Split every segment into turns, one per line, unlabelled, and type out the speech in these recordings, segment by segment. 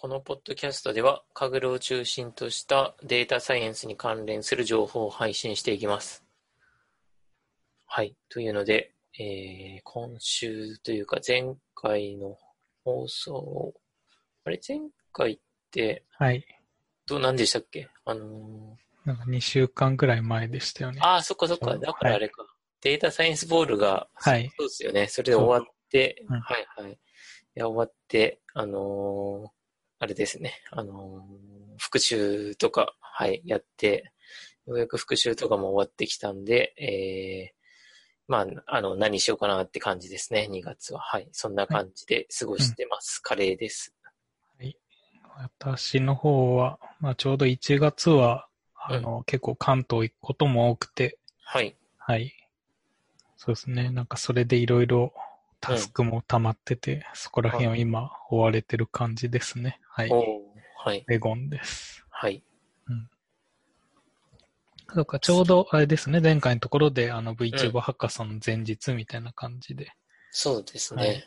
このポッドキャストでは、カグルを中心としたデータサイエンスに関連する情報を配信していきます。はい。というので、えー、今週というか前回の放送、あれ？前回って、
はい。
どう、何でしたっけ？あのー
なんか2週間ぐらい前でしたよね。
ああ、そっかそっか。だからあれか。データサイエンスボールが、
はい。
そうですよね。それで終わって、
うん
はいはい。いや、終わって、あのーあれですね。あのー復習とか、はい、やって、ようやく復習とかも終わってきたんで、えー、まあ、あの、何しようかなって感じですね、2月は。はい。そんな感じで過ごしてます。カレーです。
私の方は、まあちょうど1月は、あの、結構関東行くことも多くて、
はい。
はい。そうですね。なんかそれでいろいろタスクも溜まってて、そこら辺を今追われてる感じですね。はい。
はい。
レゴンです。
はい。
そうか、ちょうどあれですね。前回のところで、あの VTuber ハッカソンの前日みたいな感じで。
そうですね。
はい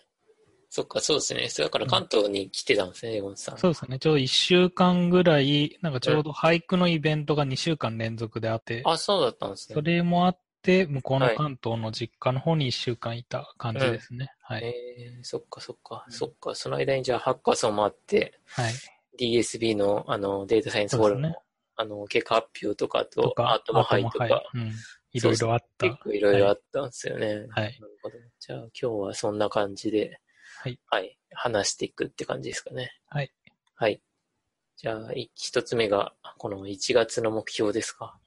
そっか、そうですね。それだから関東に来てたんですね、エゴンさん。
そうですね。ちょうど1週間ぐらい、なんかちょうど俳句のイベントが2週間連続であって、
あ、そうだったんですね。
それもあって、向こうの
はい
関東の実家の方に1週間いた感じですね。はい。
えー、そっかそっか、そっか、その間にじゃあハッカソンもあって、
はい。
DSB のあのデータサイエンスボールの、
ね
あの結果発表とかと、
とか、
アートもハイとか、
アートもハイうん。いろいろあった。
結構いろいろあったんですよね。
はい。
なるほど。じゃあ今日はそんな感じで、
はい。
はい、話していくって感じですかね。
はい。
はい。じゃあ、い一つ目が、この1月の目標ですか。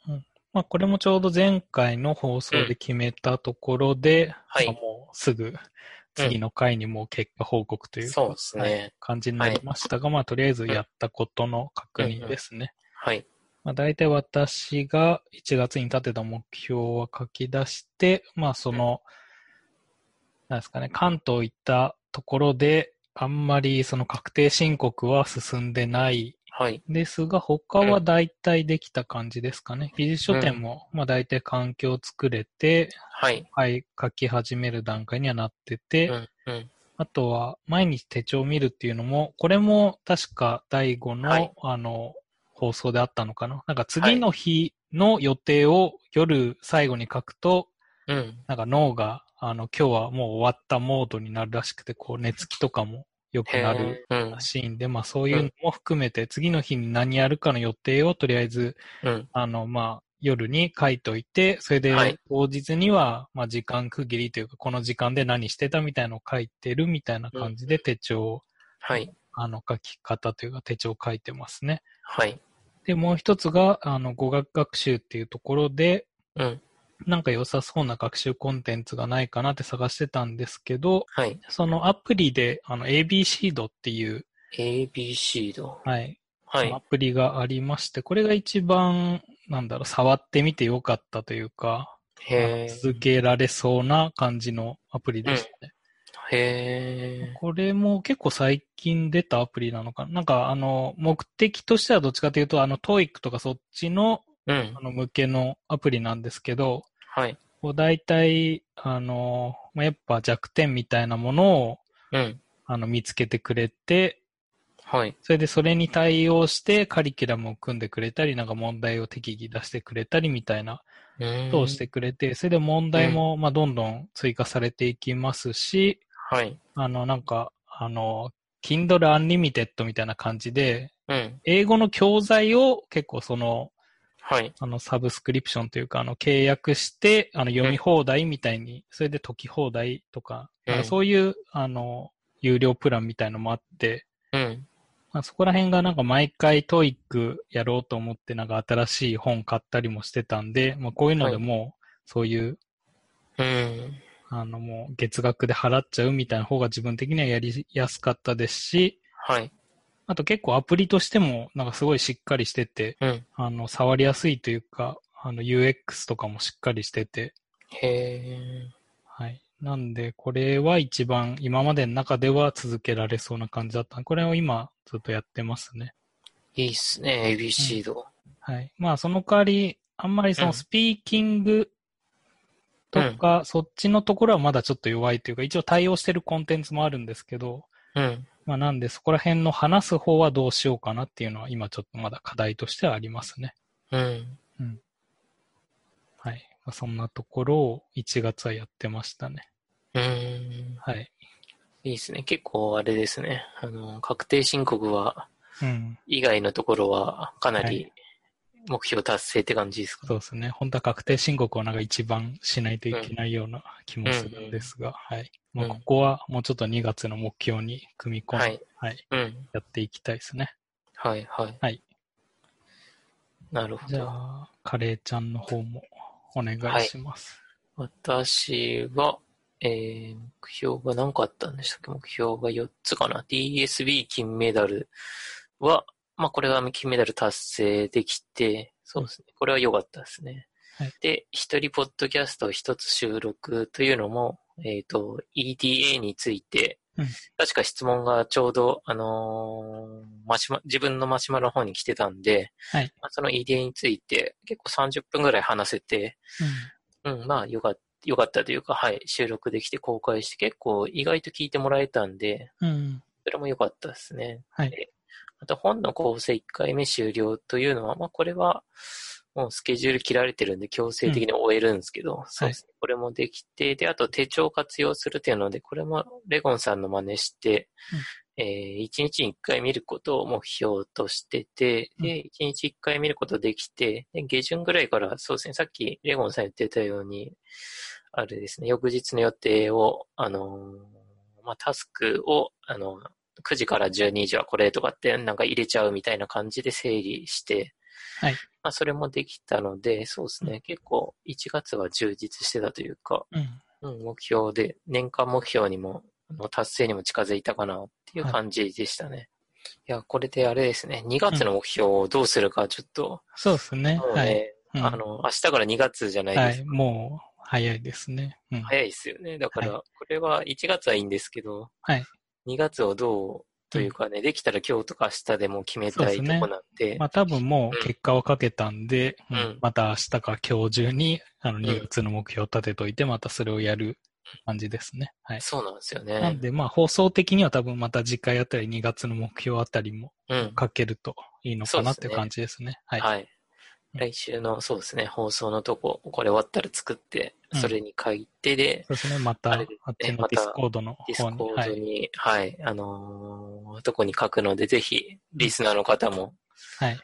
まあ、これもちょうど前回の放送で決めたところで、
はい。
まあもうすぐ次の回にもう結果報告というか、
そうですね。
はい感じになりましたが、まあ、とりあえずやったことの確認ですね。
はい。
まあ、大体私が1月に立てた目標は書き出して、まあその、なんですかね、関東行ったところで、あんまりその確定申告は進んでない
はい。
ですが、他は大体できた感じですかね。技術書店も、まあ大体環境を作れて、
はい。
はい、書き始める段階にはなってて、
うん。うん。
あとは、毎日手帳を見るっていうのも、これも確か第5の、
はい
あの、放送であったのかな。なんか次の日の予定を夜最後に書くと、
うん。
なんか脳が、あの、今日はもう終わったモードになるらしくて、こう、寝つきとかも良くなる
へーうん
ら。しいんで、まあそういうのも含めて、次の日に何やるかの予定をとりあえず、
うん。
あの、まあ、夜に書いといて、それで
はい
当日には、まあ時間区切りというか、この時間で何してたみたいのを書いてるみたいな感じで手帳を、
はい。
あの、書き方というか手帳を書いてますね。
はい。
で、もう一つが、あの、語学学習っていうところで、
うん。
なんか良さそうな学習コンテンツがないかなって探してたんですけど、
はい。
そのアプリで、あの、ABC ドっていう、
ABC ド。
はい、
はい
ア。プリがありまして、これが一番、なんだろう、触ってみてよかったというか、
へ
続けられそうな感じのアプリでしたね。
ー。へ
これも結構最近出たアプリなのかななんか、あの、目的としてはどっちかというと、あの、TOEIC とかそっちの、
ー。うん
あ。の、向けのアプリなんですけど、
はい。
こう大体、あの、まあ、やっぱ弱点みたいなものを、
うん。
あの、見つけてくれて、
はい。
それでそれに対応してカリキュラムを組んでくれたり、なんか問題を適宜出してくれたりみたいな
うーん
ことをしてくれて、それで問題も、まあ、どんどん追加されていきますし、
はい。
あの、なんか、あの、Kindle Unlimited みたいな感じで、
うん。
英語の教材を結構その、
はい。
あの、サブスクリプションというか、あの、契約して、あの、読み放題みたいに、それで解き放題とか、そういう、あの、有料プランみたいのもあって、
うん。
まあ、そこら辺がなんか毎回 TOEIC やろうと思ってなんか新しい本買ったりもしてたんで、まあ、こういうのでもうそういう、
うん。
あのもう月額で払っちゃうみたいな方が自分的にはやりやすかったですし、
はい。
あと結構アプリとしてもなんかすごいしっかりしてて、
うん。
あの触りやすいというか、あの UX とかもしっかりしてて、
へ
はい。なんで、これは一番今までの中では続けられそうな感じだった。これを今ずっとやってますね。
ー。いいっすね、ABC ド。
はい。まあ、その代わり、あんまりそうの
ん
スピーキングとか、そっちのところはまだちょっと弱いというか、一応対応してるコンテンツもあるんですけど、
うん。
まあなんでそこら辺の話す方はどうしようかなっていうのは今ちょっとまだ課題としてはありますね。
うん。
はい。まあ、そんなところを1月はやってましたね。
うん。
はい。
いいですね。結構あれですね。あの、確定申告は、
うん。
以外のところはかなり
はい
目標達成って感じですか、
そうですね。本当は確定申告をなんか一番しないといけないような気もするんですが、はい。まあ、
うん
ここはもうちょっと2月の目標に組み込んで、
は
はいい、
うん。
やっていきたいですね。
はい、はい。
はい。
なるほ
じゃ
ど。
あ、カレーちゃんの方もお願いします。
私は、えー、目標が何個あったんでしたっけ？目標が4つかな。DSB 金メダルは、まあこれは金メダル達成できて、そうですね。これは良かったですね。
はい
で、一人ポッドキャストを一つ収録というのも、えっ、と、EDA について、
うん
確か質問がちょうど、あのーマシュマ、自分のマシュマロの方に来てたんで、
はい。
まあ、その EDA について結構30分ぐらい話せて、うん、まあ、よかった、よかったというか、はい、収録できて公開して結構意外と聞いてもらえたんで、
うん。うん。
それも良かったですね。
はい
であと本の構成1回目終了というのは、まあこれはもうスケジュール切られてるんで強制的に終えるんですけど、そうですね。これもできて、で、あと手帳を活用するっていうので、これもレゴンさんの真似して、えー、1日に1回見ることを目標としてて、で、1日1回見ることできて、で、下旬ぐらいから、そうですね、さっきレゴンさん言ってたように、あれですね、翌日の予定を、あのーまあ、タスクを、あの、9時から12時はこれとかってなんか入れちゃうみたいな感じで整理して、
はい。
まあ、それもできたので、そうですね、結構1月は充実してたというか、
うん。
うん、目標で、年間目標にも、あの達成にも近づいたかなっていう感じでしたね。い、や、これであれですね、2月の目標をどうするかちょっと、
そうですね。
ね、
はい。うん
あの、明日から2月じゃないですか。
はい。もう、早いですね。うん。
早いですよね。だから、これは1月はいいんですけど、
はい。
2月をどうというかね、できたら今日とか明日でも決めたいとこなんで、
まあ多分もう結果をかけたんで、
うん
うんまた明日か今日中にあの
ん
2月の目標を立てといて、またそれをやる感じですね。はい。
そうなんですよね。
なんでまあ放送的には多分また次回あたり2月の目標あたりも
うん。
かけるといいのかなっていう
そうですね
感じですね。はい。
はい。
うん
来週の、そうですね、放送のとこ、これ終わったら作って、
うん
それに書いてで、
そうですね。またあ
ね
っちの
また
ディスコードの
ディス
方に。
コー
はい。
ドに、はい、あのーとこに書くので、ぜひ、リスナーの方も、
はい。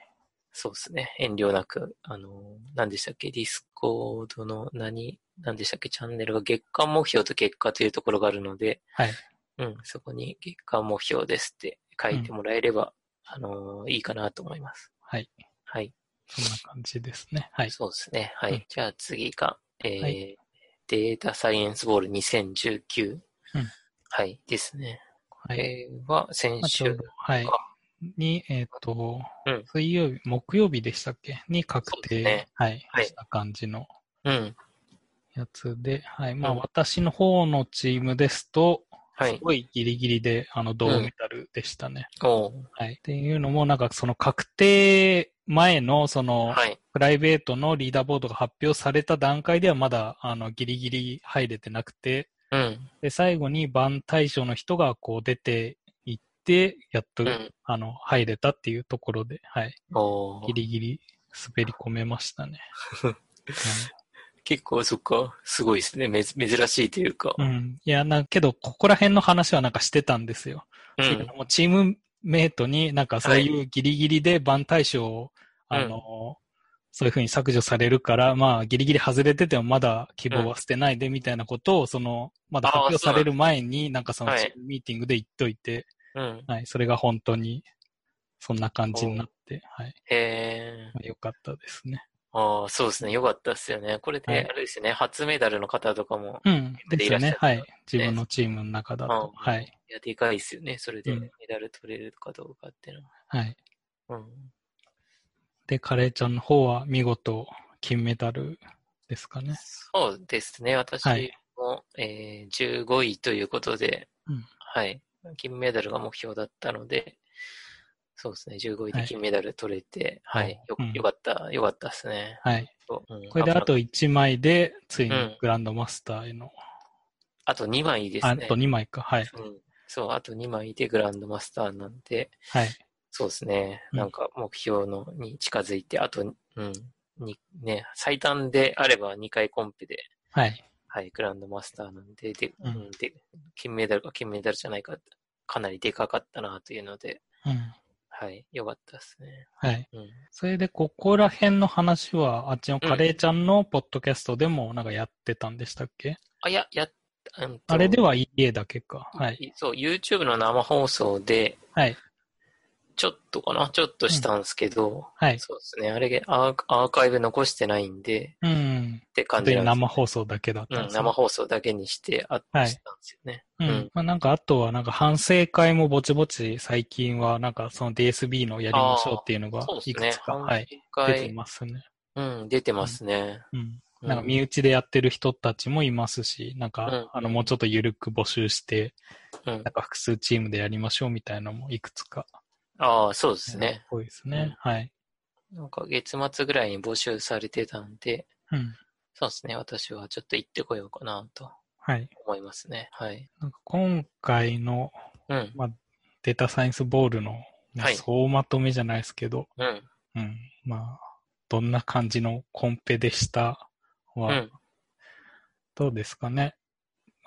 そうですね、遠慮なく、あのー何でしたっけ、ディスコードの何、何でしたっけ、チャンネルが月間目標と結果というところがあるので、
はい。
うん、そこに月間目標ですって書いてもらえれば、あのーいいかなと思います。
はい。
はい。
そんな感じですね。はい。
そうですね。はい。
うん
じゃあ次が、えー
はい
データサイエンスボール2019。
うん
はい。ですね。こ
はい。
れは先週
ど、はい。に、えっ、と、
うん
水曜日、木曜日でしたっけ？に確定、
ね
はい、
はい
した感じの
うん。
やつで、はい。まあ、
うん
私の方のチームですと、
はい
すごいギリギリで、あの、銅メダルでしたね。
おう
はい。っていうのも、なんかその確定前の、その、
はい。
プライベートのリーダーボードが発表された段階ではまだ、あの、ギリギリ入れてなくて、
うん。
で、最後に番対象の人がこう出ていって、やっと、
うん。
あの、入れたっていうところで、はい。ギリギリ滑り込めましたね。
結構、そっか、すごいですね。めず珍しいというか。
うん。うんいや、な、けど、ここら辺の話はなんかしてたんですよ。
う
っていうチームメイトになんかそういうギリギリで番対象を、
はい
あの、そういうふうに削除されるから、まあ、ギリギリ外れててもまだ希望は捨てないでみたいなことを、その、まだ発表される前に、なんかその
はい
チームミーティングで言っといて、
うん。
はい、それが本当に、そんな感じになって、はい、
へえ。
まあよかったですね。
ああ、そうですね。よかったですよね。これで、
はい
あれですよね。初メダルの方とかも、
うん、ですよね。はい。自分のチームの中だと。
うん
はい。
いや、でかいですよね。それで
うん
メダル取れるかどうかっていうの
はい。
は。うん。
で、カレーちゃんの方は見事金メダルですかね。
そうですね。私
はい
も、えー15位ということで、
うん
はい。金メダルが目標だったので、そうですね。15位で
はい
金メダル取れて、はい。よ
うん
よかった、よかったですね。
はい。
そううん
これであと1枚で、ついに
うん
グランドマスターへの、
あと2枚ですね。
あと2枚か。はい。
うんそう、あと2枚でグランドマスターなんで、
はい。
そうですね。
うん
なんか目標のに近づいて、あと、うん、に、ね、最短であれば2回コンペで、
はい。
はい、グランドマスターなんで、で、
うん
うん、で、金メダルか金メダルじゃないか、かなりでかかったなというので、
うん。
はい、よかったですね。
はい。
うん。
それで、ここら辺の話は、あっちのカレーちゃんのポッドキャストでもなんかやってたんでしたっけ、
あ、いや、や
あれでは家だけか。はい。
そう、YouTube の生放送で、
はい。
ちょっとかな？ちょっとしたんですけど、
はい。
そうですね。あれアー、アーカイブ残してないんで、
うん。
って感
で
じです
生放送だけだったん
うん、
ですね
生放送だけにして、あったん
はい
ですよね。
うん。
うん
まあ、なんか、あとは、なんか、反省会もぼちぼち最近は、なんか、その DSB のやりましょうっていうのがいくつ。か、
反
はい、
省
出て
会、
ますね。
うん、出てますね。
うん。
うん
なんか、身内でやってる人たちもいますし、なんか、
うん
あの、もうちょっと緩く募集して、
うん
なんか、複数チームでやりましょうみたいなのもいくつか。
ああ、そうですね。
多いですね。はい。
なんか月末ぐらいに募集されてたんで、
うん。
そうですね。私はちょっと行ってこようかなと
はい。
思いますね。はい。
なんか今回の
うん、
データサイエンスボールの、まあ
はい
総まとめじゃないですけど、
うん、
うん。まあ、どんな感じのコンペでした？は、
うん、
どうですかね？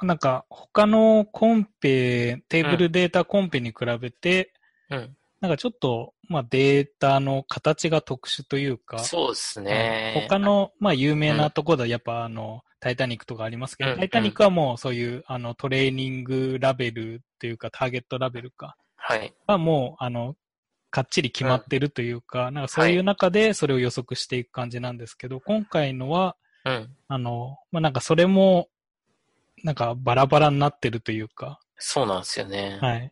なんか、他のコンペ、テーブルデータコンペに比べて、
うん。
なんかちょっと、まあデータの形が特殊というか、
そうですね。
他の、まあ有名なところではやっぱあの、タイタニックとかありますけど、
うん
タイタニックはもうそういうあのトレーニングラベルというかターゲットラベルか、
はい。
はもうあの、かっちり決まってるというか、なんかそういう中でそれを予測していく感じなんですけど、今回のは、
うん。
あの、まあなんかそれも、なんかバラバラになってるというか、
そうなんですよね。
はい。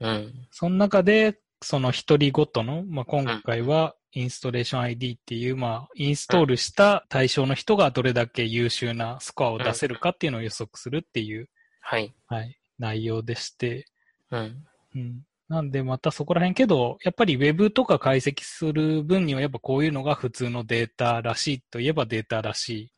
うん。
その中で、その一人ごとの、まあ、今回は、インストレーション ID っていう、まあ、インストールした対象の人がどれだけ優秀なスコアを出せるかっていうのを予測するっていう、
はい。
はい、内容でして、
うん。
うん。なんで、またそこら辺けど、やっぱり Web とか解析する分には、やっぱこういうのが普通のデータらしいといえばデータらしい。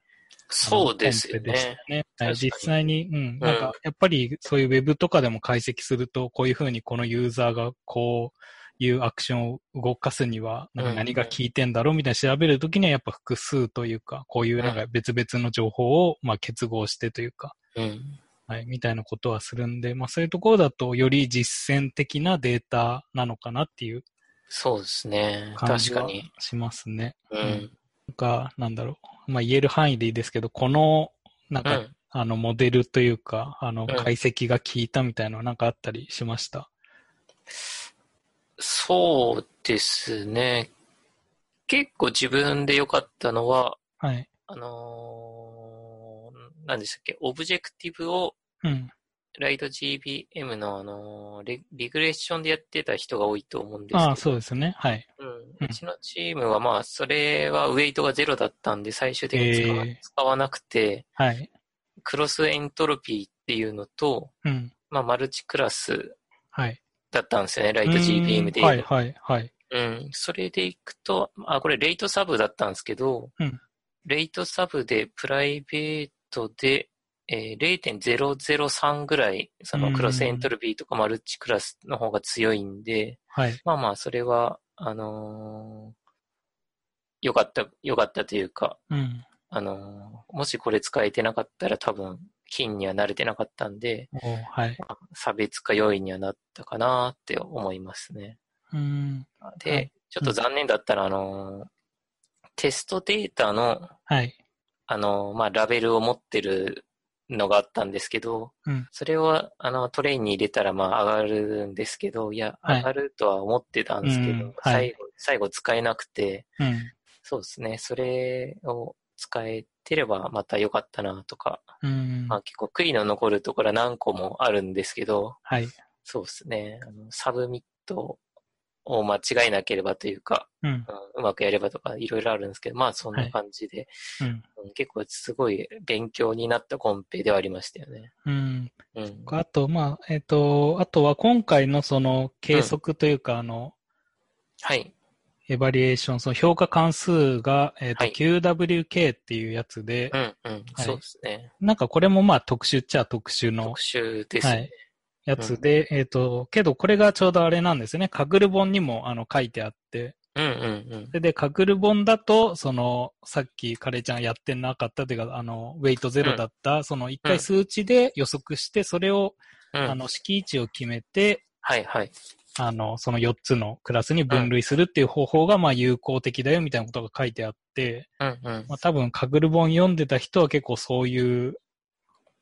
そうですよね。
ね。実際に、うん。なんか、やっぱりそういう Web とかでも解析すると、こういうふうにこのユーザーがこういうアクションを動かすには、何が効いてんだろうみたいな調べるときにはやっぱ複数というか、こういうなんか別々の情報をまあ結合してというか、
うん。
はい、みたいなことはするんで、まあそういうところだとより実践的なデータなのかなっていう
そうですね。確かに。
しますね。うん
うん。
なんか、なんだろう。まあ言える範囲でいいですけど、この、なんか、
うん。
あの、モデルというか、あの、
ん
解析が効いたみたいなのはなんかあったりしました？
そうですね。結構自分で良かったのは、
はい。
あのー、何でしたっけ、オブジェクティブを
うん。
ライト GBM のあのーリ、リグレッションでやってた人が多いと思うんですけど。
ああ、そうですね。はい。
う。
うんん
うちのチームはまあ、それはウェイトがゼロだったんで、最終的に使わ,、
えー
使わなくて、
はい。
クロスエントロピーっていうのと、
うん。
まあ、マルチクラス
はい。
だったんですよね、ライト GBM で。
はい、はい、はい。
うん。それでいくと、あ、これレイトサブだったんですけど、
うん
レイトサブでプライベートで、えー0.003ぐらい、そのクロスエントロピーとかマルチクラスの方が強いんで、
はい。
まあまあ、それは、あのーよかった、よかったというか、
うん。
あのーもしこれ使えてなかったら多分、金には慣れてなかったんで、
おはい。
差別化要因にはなったかなって思いますね。
うん。
で、
はい
ちょっと残念だったら、あのーテストデータの、
はい。
あのーまあ、ラベルを持ってるのがあったんですけど、
うん
それを、あの、トレインに入れたら、まあ、上がるんですけど、いや、
はい
上がるとは思ってたんですけど、
うんはい
最後、最後使えなくて、
うん。
そうですね、それを使えてればまた良かったなとか、
うん。
まあ結構悔いの残るところは何個もあるんですけど、
はい。
そうですね、あの submit を間違えなければというか、
うん。
うんうまくやればとかいろいろあるんですけど、まあそんな感じで、
うん。
うん結構すごい勉強になったコンペではありましたよね。
うん。
うん。
あと、まあ、えっ、と、あとは今回のその計測というか、あの、
はい。
エバリエーション、その評価関数が、えっ、と、
はい
QWK っていうやつで、
うんうん。そうですね。
なんかこれもまあ特殊っちゃ特殊の
特、集ですね。
はい。やつで、えっ、と、けどこれがちょうどあれなんですよね。カグル本にもあの書いてあって、
うんうん
それで、カグル本だと、その、さっきカレちゃんやってなかったというか、あの、ウェイトゼロだった、その一回数値で予測して、それを、
うん。うん。
あの、閾値を決めて、
はいはい。
あの、その4つのクラスに分類するっていう方法が、まあ、有効的だよみたいなことが書いてあって、
うんうん。
まあ、多分、 Kaggle 本読んでた人は結構そういう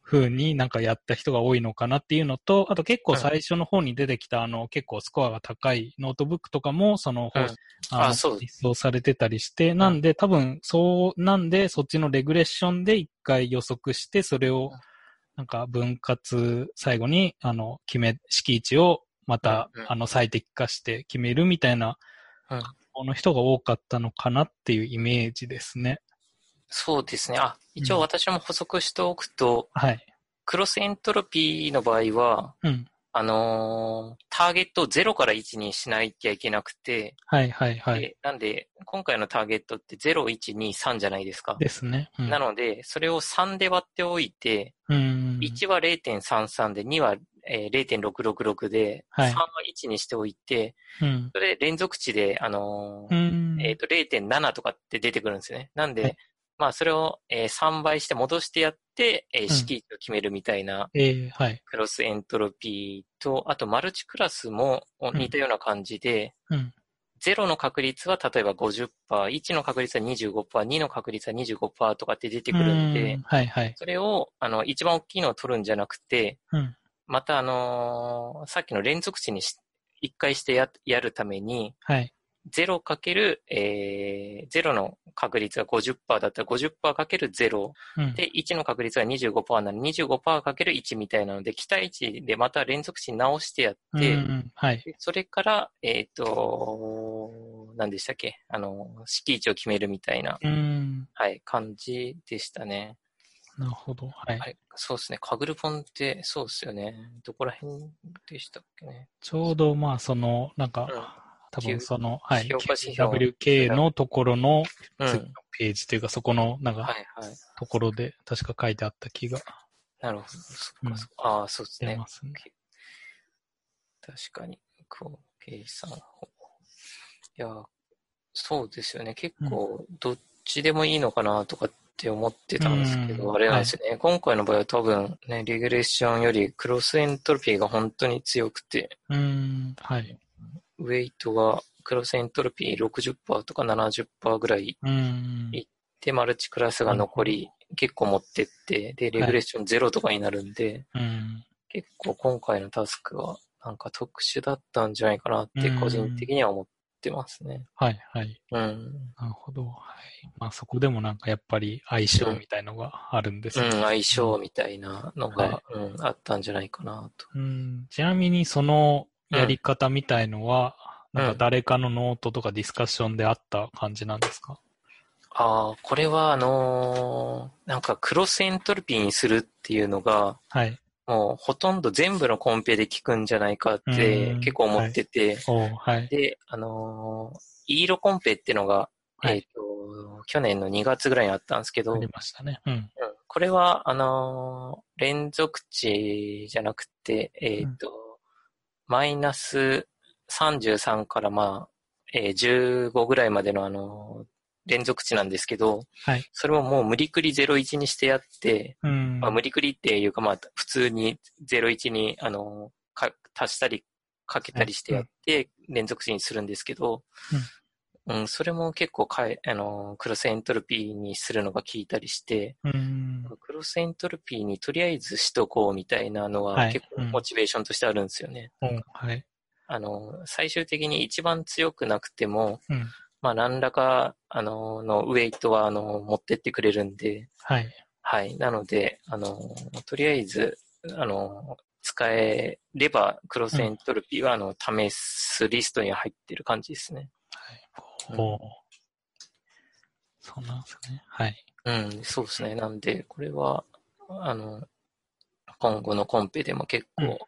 風になんかやった人が多いのかなっていうのと、あと結構最初の方に出てきた、あの、結構スコアが高いノートブックとかも、その方、
うん
あ実装されてたりして、なんで多分、そう、なんでそっちの regression で一回予測して、それを
うん、
なんか分割、最後に、あの、決め、式位置をまた、あの、最適化して決めるみたいな、
うん
この人が多かったのかなっていうイメージですね。
そうですね。あ、一応私も補足しておくと、
はい。
クロスエントロピーの場合は、
うん。
あのーターゲットを0から1にしなきゃいけなくて、
はいはいはい。
でなんで、今回のターゲットって0、1、2、3じゃないですか。
ですね。うん、
なので、それを3で割っておいて、
うん。
1は0.33で、2は、えー0.666で、
はい
3は1にしておいて、
うん。
それ連続値で、あのー
うん。
えっ、と、0.7とかって出てくるんですよね。なんで、
はい
まあ、それを、えー3倍して戻してやって、えー
ん
式を決めるみたいな、
えーはい。
クロスエントロピーと、あと、マルチクラスも似たような感じで、
うん。
0の確率は例えば50%、1の確率は25%、2の確率は25%とかって出てくるんで、
うんはいはい。
それを、あの、一番大きいのを取るんじゃなくて、
うん。
また、あのーさっきの連続値にし一回してややるために、
はい。
0かける、えー、0の確率が50%だったら50%かける0。
うん。
で、1の確率が25%なら25%かける1みたいなので、期待値でまた連続値直してやって、
うんうんはい。
でそれから、えっ、と、何でしたっけ？あの、式位置を決めるみたいな、
うん。
はい、感じでしたね。
なるほど。はい。
はい、そうですね。カグルポンって、そうですよね。どこら辺でしたっけね？
ちょうど、まあ、その、なんか、
うん
多分その、はい。WK のところの
うん。
次のページというか、そこの、なんか、
はいはい。
ところで、確か書いてあった気が
なるほど。そっ
うん
かそっか。ああ、そうですね。確かに、こう、計算法。いや、そうですよね。結構、どっちでもいいのかなとかって思ってたんですけど、
うん
あれなんですよね。今回の場合は多分、ね、リグレッションよりクロスエントロピーが本当に強くて、
うん。はい。
ウェイトがクロスエントロピー60%とか70%ぐらい
うん。
いで、マルチクラスが残り結構持ってって、で、レグレッションゼロとかになるんで、
うん。
結構今回のタスクはなんか特殊だったんじゃないかなって個人的には思ってますね。
はい、はい。
うん。
なるほど。はい。まあ、そこでもなんかやっぱり相性みたいのがあるんです
うん、
ね。
相性みたいなのが、
はい
うん、あったんじゃないかなと。
うん。ちなみにそのやり方みたいのは、
うん
なんか誰かのノートとかディスカッションであった感じなんですか？
ああ、これはあのーなんか cross entropy にするっていうのが、
はい。
もうほとんど全部のコンペで効くんじゃないかって
うん
結構思ってて、
おーはい。
で、あのーイーロコンペっていうのが、
はい
えっ、と、去年の2月ぐらいにあったんですけど、
ありましたね。うん。
うんこれは、あのー連続値じゃなくて、えっ、と、マイナス33からまあ、えー15ぐらいまでのあのー連続値なんですけど、
はい。
それをもう無理くり01にしてやって、
うん。
まあ、無理くりっていうかまあ、普通に01に、あのーか、足したりかけたりしてやって、連続値にするんですけど、うん、それも結構かえ、あのークロスエントロピーにするのが効いたりして、
うん。
クロスエントロピーにとりあえずしとこうみたいなの
は
はい結構
うん
モチベーションとしてあるんですよね。
うん。はい。
あの、最終的に一番強くなくても、
うん。
まあ何らか、あの、のウェイトは、あの、持ってってくれるんで、
はい。
はい。なので、あの、とりあえず、あの、使えれば、クロスエントロピーは、あの、試すリストに入ってる感じですね。うん
おーそうなんですね。はい。
うん、そうですね。なんで、これは、あの、今後のコンペでも結構、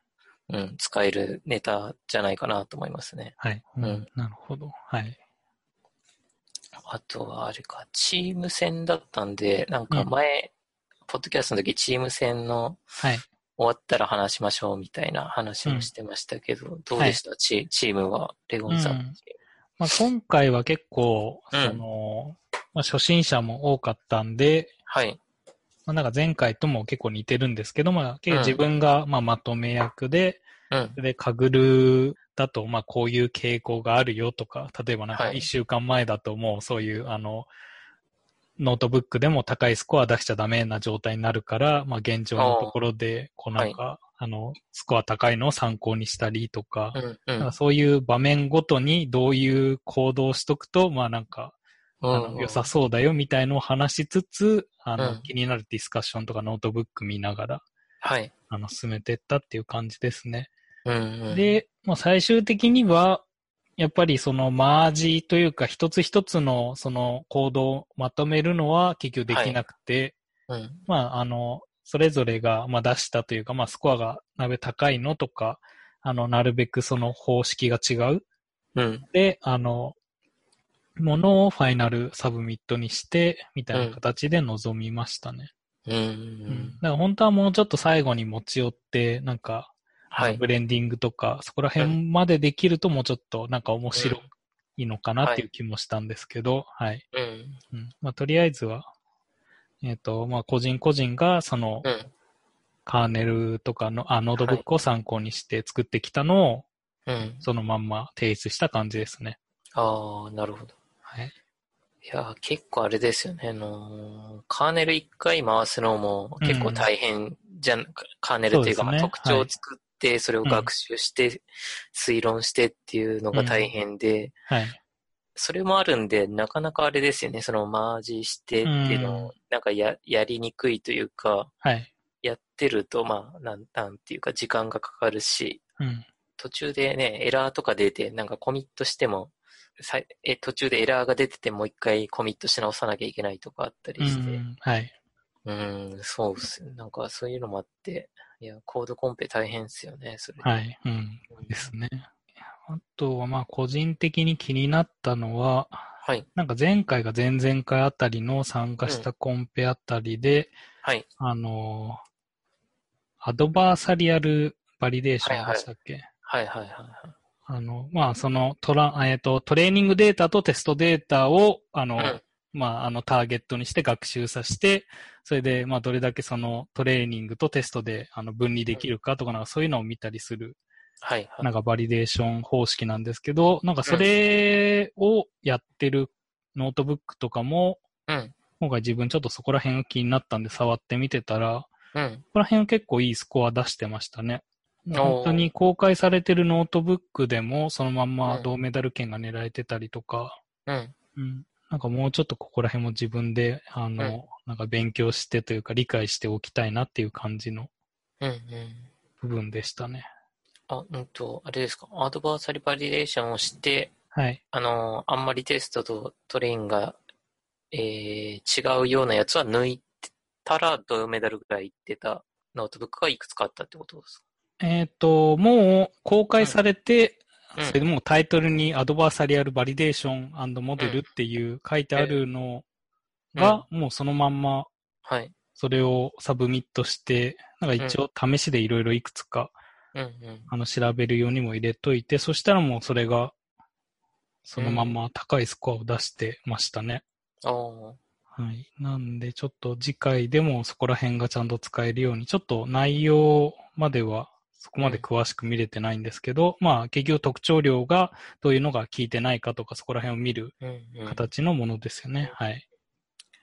うん、使えるネタじゃないかなと思いますね。
はい。うん。
うん
なるほど。はい。
あとは、あれか、チーム戦だったんで、なんか前、ポッドキャストの時、チーム戦の、
はい。
終わったら話しましょうみたいな話もしてましたけど、どうでした、チチームは、レゴンさん。
うんまあ、今回は結構、
うん
その、まあ、初心者も多かったんで、
はい。
まあ、なんか前回とも結構似てるんですけど、まあ、結構自分がまあまとめ役で、
うん。
で、カグルだと、まあ、こういう傾向があるよとか、例えばなんか
はい
一週間前だともうそういう、あの、ノートブックでも高いスコア出しちゃダメな状態になるから、まあ、現状のところで、こうなんか、あの、スコア高いのを参考にしたりとか、
うん。う
なん。そういう場面ごとにどういう行動をしとくと、まあなんか、あ
うん
の良さそうだよみたいのを話しつつ、あの、
うん
気になるディスカッションとかノートブック見ながら、
はい。
あの、進めてったっていう感じですね。
うん、うん。、
で、まあ、最終的には、やっぱりそのマージというか一つ一つのその行動をまとめるのは結局できなくて、
うん。
まああの、それぞれがまあ出したというか、まあスコアがなべ高いのとか、あの、なるべくその方式が違う。
うん。
で、あの、ものを final submit にして、みたいな形で臨みましたね。
うん。う
うん
ん。
だから本当はもうちょっと最後に持ち寄って、なんか、
はい。
ブレンディングとか、そこら辺までできるともうちょっとなんか面白いのかなっていう気もしたんですけど、はい。
うん。
うんまあ、とりあえずは、えっ、と、まあ、個人個人がその
うん。
カーネルとかの、あ、ノートブックを参考にして作ってきたのを、
うん。
そのまんま提出した感じですね。
ああ、なるほど。
はい。
いやー、結構あれですよね。あのーカーネル一回回すのも結構大変じゃん、カーネルっていうか、
そうね
まあ、特徴を作って、それを学習して、推論してっていうのが大変で、
はい。
それもあるんで、なかなかあれですよね。そのマージしてっていうの
うん
を、なんかや、やりにくいというか、
はい。
やってると、まあ、なん、なんていうか、時間がかかるし、
うん。
途中でね、エラーとか出て、なんかコミットしても、さいえ途中でエラーが出ててもう一回コミットし直さなきゃいけないとかあった
う
りして、
ん。はい。
うん、そうっすよ。なんかそういうのもあって、いや、コードコンペ大変っすよね、それ。
はい。うん。ですね。あとは、まあ、個人的に気になったのは、
はい、
なんか前回が前々回あたりの参加したコンペあたりで、
はい、
あのーアドバーサリアルバリデーションでしたっけ、
はい、はい、はい。
あの、まあ、そのトラ、えっ、と、トレーニングデータとテストデータを、あの、
うん。
まあ、あの、ターゲットにして学習させて、それで、まあ、どれだけそのトレーニングとテストで、あの、分離できるかとか、なんかそういうのを見たりする、
はい、はい。
なんかバリデーション方式なんですけど、なんかそれをやってるノートブックとかも、
うん、
今回自分ちょっとそこら辺が気になったんで触ってみてたら、
うん、
ここら辺は結構いいスコア出してましたね。本当に公開されてるノートブックでもそのまんま銅メダル圏が狙えてたりとか、
うん、
うん、なんかもうちょっとここら辺も自分で、あの、
うん
なんか勉強してというか理解しておきたいなっていう感じの
うん、うん。
部分でしたね。
あ、うんと、あれですか？ adversarial validation をして、
はい。
あの、あんまりテストとトレインが、えー、違うようなやつは抜いたら、銅メダルぐらいいってた？ノートブックがいくつかあったってことです
えっ、と、もう公開されて、
うん
それでもうタイトルに adversarial validation model っていう書いてあるのが、もうそのまんま
かはい。
それをサブミットして、なんか一応試しでいろいろいくつか、
うん、うん。
あの調べるようにも入れといて、そしたらもうそれが、そのまんま高いスコアを出してましたね。
ああ。
はい。なんで、ちょっと次回でもそこら辺がちゃんと使えるように、ちょっと内容まではそこまで詳しく見れてないんですけど、まあ結局特徴量がどういうのが効いてないかとか、そこら辺を見る
うん、うん。
形のものですよね。はい。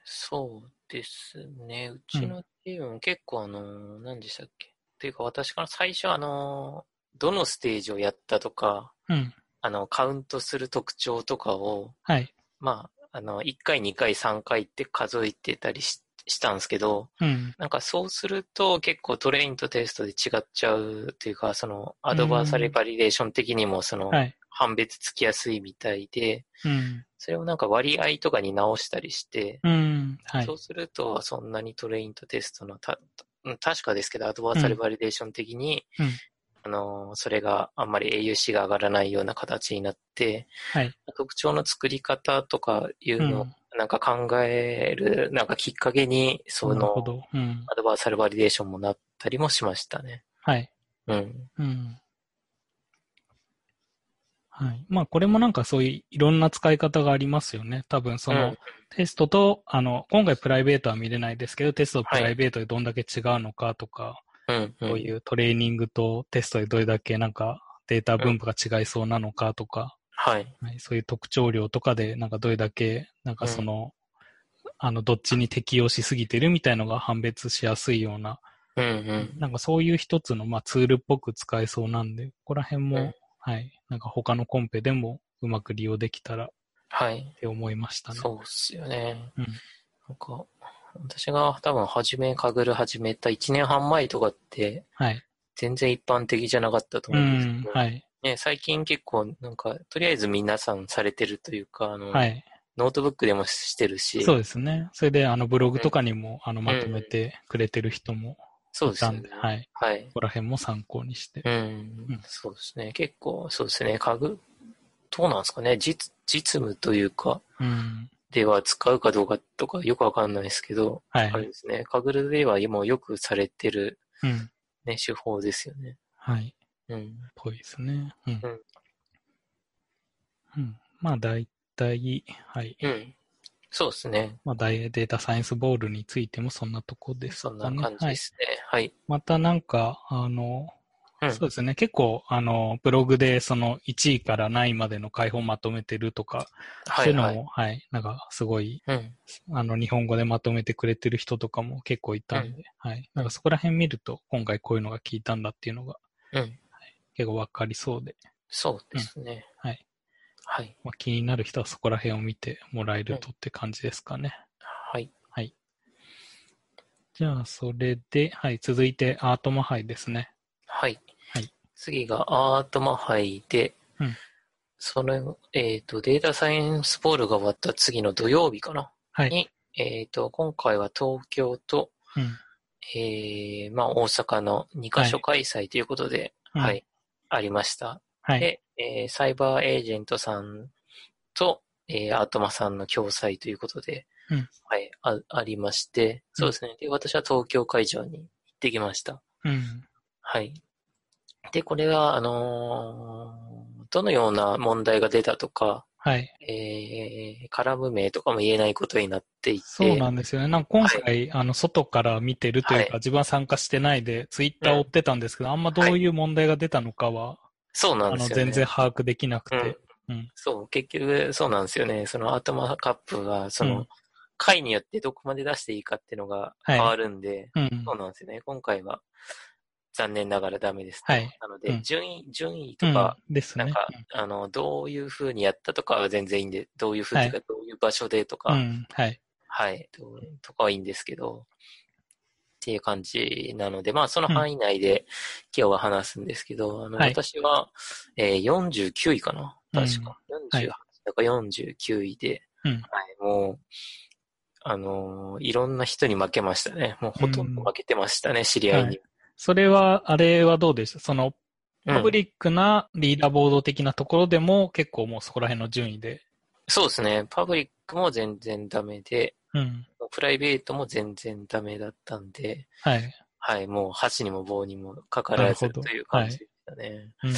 そうですね。うちのチームも結構あの、何でしたっけ？っていうか私から最初あの、どのステージをやったとか、
うん。
あの、カウントする特徴とかを、
はい。
まあ、あの、1回、2回、3回って数えてたりししたんですけど、
うん。
なんかそうすると結構トレインとテストで違っちゃうというか、そのアドバーサリーバリデーション的にもその
はい。
判別つきやすいみたいで、
うん。
それをなんか割合とかに直したりして、
うん。はい
そ。うするとそんなにトレインとテストの確かですけど、アドバーサリーバリデーション的に、
うん
あの、それがあんまり AUC が上がらないような形になって、
はい。
特徴の作り方とかいうの
うん。
なんか考える、なんかきっかけに、その。アドバーサルバリデーションもなったりもしましたね。
はい。
うん。
うん。はい。まあ、これもなんかそういういろんな使い方がありますよね。多分その、
うん
テストと、あの、今回プライベートは見れないですけど、テストと
はい
プライベートでどんだけ違うのかとか、
うん。うん。
そういうトレーニングとテストでどれだけなんかデータ分布が違いそうなのかとか、
はい。
はい、そういう特徴量とかでなんかどれだけ、なんかその、あの、どっちに適用しすぎてるみたいのが判別しやすいような、
うんうん。
なんかそういう一つの、まあ、ツールっぽく使えそうなんで、ここら辺も、
うん
はい、なんか他のコンペでもうまく利用できたらっ
はい。
て思いましたね。
そうっすよね。
うん
なんか、私が多分初め、 Kaggle 始めた1年半前とかって、
はい。
全然一般的じゃなかったと
う
思うんです
ん
けど、、
はい。
ね、最近結構なんか、とりあえず皆さんされてるというか、あの、
はい。
ノートブックでもしてるし、
そうですね。それで、あの、ブログとかにも、あの、まとめてくれてる人も
そうですよね。
はい。
はい。
ここら辺も参考にして。
うん、
うん
そうですね。結構、そうですね。家具、どうなんですかね。実、実務というか、
うん。
では使うかどうかとかよくわかんないですけど、
はい
あ。れですね。カグルではもうよくされてる
うん。
ね、手法ですよね。
はい。
うん。
ぽいですね。うん
うん。
うん。まあ、大体、はい。
うん。そうですね。
まあ、データサイエンスボールについてもそんなとこです
そ
かね。
んな感じ
はい。
ですね。はい。
またなんか、あの、
うん
そうですね。結構、あの、ブログでその1位から何位までの解放まとめてるとか、
はい。はい。
そういうのも、はい、なんかすごい、
うん。
あの、日本語でまとめてくれてる人とかも結構いたんで、はい。なんかそこら辺見ると、今回こういうのが聞いたんだっていうのが
うん。
結構わかりそうで、
そうですね。
はい。
はい。
まあ、気になる人はそこら辺を見てもらえるとって感じですかね。
はい。
はい。じゃあ、それで、はい、続いてアートマハイですね。
はい。
はい
次がアートマハイで、
うん
その、えっ、と、データサイエンスボールが終わった次の土曜日かな？
はい。
にえっ、と、今回は東京と、
うん。
えー、まあ大阪の2カ所開催ということで、
うん
はい、ありました。
はい。
で、えーサイバーエージェントさんと、えーアートマさんの共催ということで、
うん
はい、あ、ありまして、そうですね。で、私は東京会場に行ってきました。
うん。
はい。で、これは、あのーどのような問題が出たとか、
はい。
えー、カラム名とかも言えないことになっていて、
そうなんですよね。なんか今回、あの、外から見てるというか、
はい
自分は参加してないで、ツイッターを追ってたんですけど、あんまどういう問題が出たのかは、
そうなんですよね。
全然把握できなく
うん
て。うん。
そう、結局、そうなんですよね。そのアートマカップは、その、
うん
回によってどこまで出していいかっていうのが変わるんで、
うん。
そうなんですよね。今回は、残念ながらダメですと。
はい
なので、
うん
順位、順位と
うん
か、
ですね。
なんか、あの、どういう風にやったとかは全然いいんで、どういう風とか、
は
どういう場所でとか、
うん。はい。
はい、ととかはいいんですけど、っていう感じなので、まあ、その範囲内で今日は話すんですけど、あの、
はい
私は、えー49位かな？確か。
はい
48だか49位で、
うん。
はい、もう、あのーいろんな人に負けましたね。もうほとんど負けてましたね、知り合いに。
それは、あれはどうでした？その、
うん
パブリックなリーダーボード的なところでも、結構もうそこら辺の順位で。
そうですね。パブリックも全然ダメで、
うん。
プライベートも全然ダメだったんで、
はい。
はい、もう箸にも棒にもかからずという感じでしたね。
うん。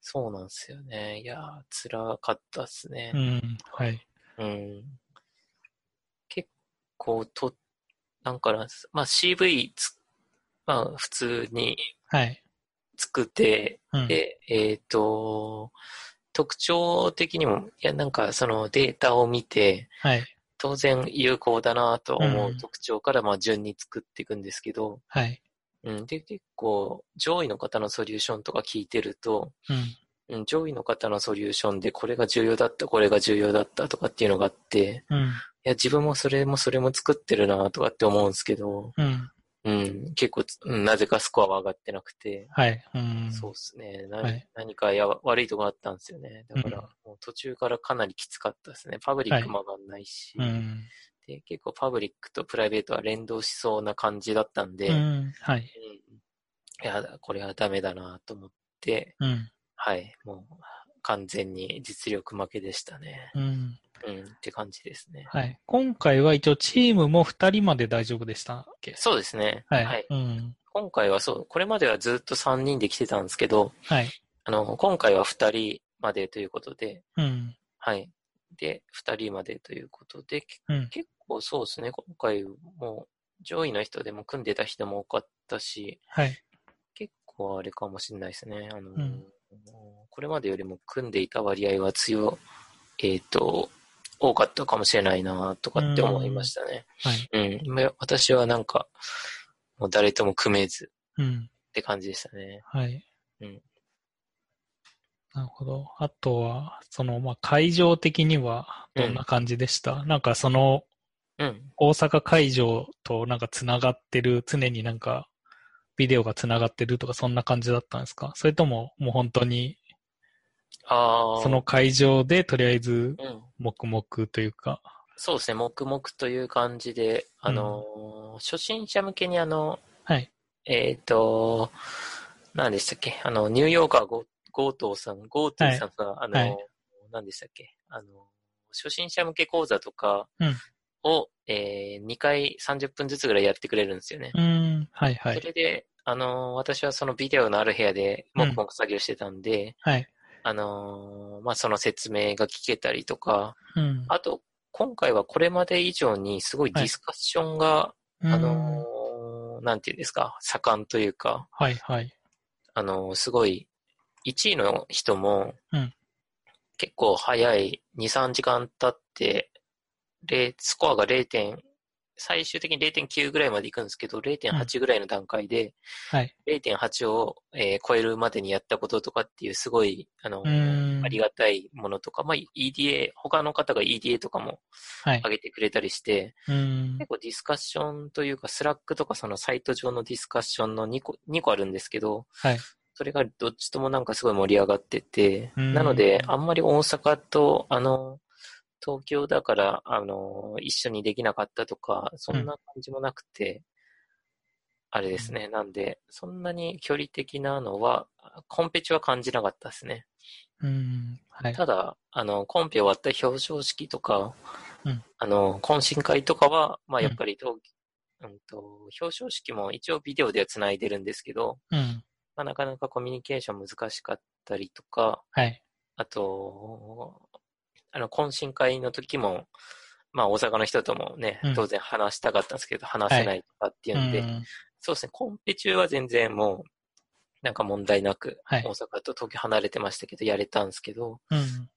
そうなんですよね。いやー、辛かったっす
う
ね。
ん。はい。
うん。結構と、なんかな、まあ CV つ、まあ普通に
はい。
作って、
うん。
で、えっ、と、特徴的にも、いや、なんかそのデータを見て、
はい。
当然有効だなと思
う
うん特徴から、まあ順に作っていくんですけど、
はい。
うん、で、結構上位の方のソリューションとか聞いてると、
うん。
うん、上位の方のソリューションでこれが重要だった、これが重要だったとかっていうのがあって、
うん。
いや、自分もそれもそれも作ってるなとかって思うんですけど、
うん。
うん、結構つ、うん、なぜかスコアは上がってなくて、
はい。うん。
そうですね。な
はい
何かや悪いとこあったんですよね。だから、
うん
もう途中からかなりきつかったですね。パブリックも上がんないし、
うん。
で、結構パブリックとプライベートは連動しそうな感じだったんで、
う
うん
ん。はい。
いや、これはダメだなと思って、
うん。
はい、もう完全に実力負けでしたね。
うん。
うん、って感じですね。
はい。今回は一応チームも2人まで大丈夫でしたっけ？
そうですね。
はい。うん。
今回はそう、これまではずっと3人で来てたんですけど、
はい。
あの、今回は2人までということで、
うん。
はい。で、2人までということで、
うん。
結構そうですね、今回も上位の人でも組んでた人も多かったし、
はい。
結構あれかもしれないですね。あの、
ん
これまでよりも組んでいた割合は強い、えっ、と、多かったかもしれないなとかって思いましたね。
はい。
うん。ま私はなんか、もう誰とも組めず
うん。
って感じでしたね。
はい。
うん
なるほど。あとは、その、まあ、会場的にはどんな感じでした、なんかその、
うん。
大阪会場となんか繋がってる、常になんか、ビデオが繋がってるとか、そんな感じだったんですか？それとも、もう本当に、
ああ。
その会場でとりあえず、
うん。
黙々というか、
そうですね、黙々という感じで、あのー初心者向けにあの、
はい。
えっ、と、何でしたっけ？あの、 nyker_goto さん、後藤さんが、あの、
はい。
何でしたっけ？あの、初心者向け講座とか
うん。
を、えー2回30分ずつぐらいやってくれるんですよね。
うーん、はいはい。
それで、あの、私はそのビデオのある部屋で黙々作業してたんで、
はい。
あのーまあ、その説明が聞けたりとか、
うん。
あと、今回はこれまで以上にすごいディスカッションが、
うん。
あのーなんていうんですか、盛んというか、
はいはい。
あのーすごい、1位の人も
うん、
結構早い、2、3時間経って、0スコアが0点、最終的に0.9ぐらいまで行くんですけど、0.8ぐらいの段階で、
はい。
0.8を、えー超えるまでにやったこととかっていうすごい、あのありがたいものとか、まあ、EDA、他の方が EDA とかも
はい。
上げてくれたりして。結構ディスカッションというか、 Slack とかそのサイト上のディスカッションの2個、2個あるんですけど、
はい。
それがどっちともなんかすごい盛り上がってて、
うん
なので、あんまり大阪と、あの、東京だから、あの、一緒にできなかったとか、そんな感じもなくて、あれですね。なんで、そんなに距離的なのは、コンペチは感じなかったですね。
うーん。はい。
ただ、あの、コンペ終わった表彰式とか、
うん
あの、懇親会とかは、まあ、
うん
やっぱり東、うん、と、表彰式も一応ビデオでは繋いでるんですけど、
うん。
まあ、なかなかコミュニケーション難しかったりとか、
はい。
あと、あの、懇親会の時も、まあ、大阪の人ともね
うん、
当然話したかったんですけど、話せないとかっていうんで、
うん。
そうですね、コンペ中は全然もう、なんか問題なく、
はい。
大阪と東京離れてましたけど、やれたんですけど、
うん。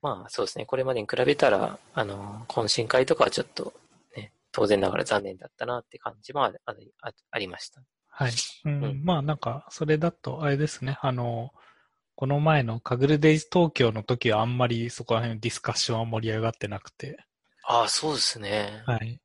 まあそうですね、これまでに比べたら、あの、懇親会とかはちょっと、ね、当然ながら残念だったなって感じもあああありました。
はい。うん。
うん。
まあなんか、それだと、あれですね。あの、この前のカグルデイズ東京の時はあんまりそこら辺のディスカッションは盛り上がってなくて。
ああ、そうですね。
はい。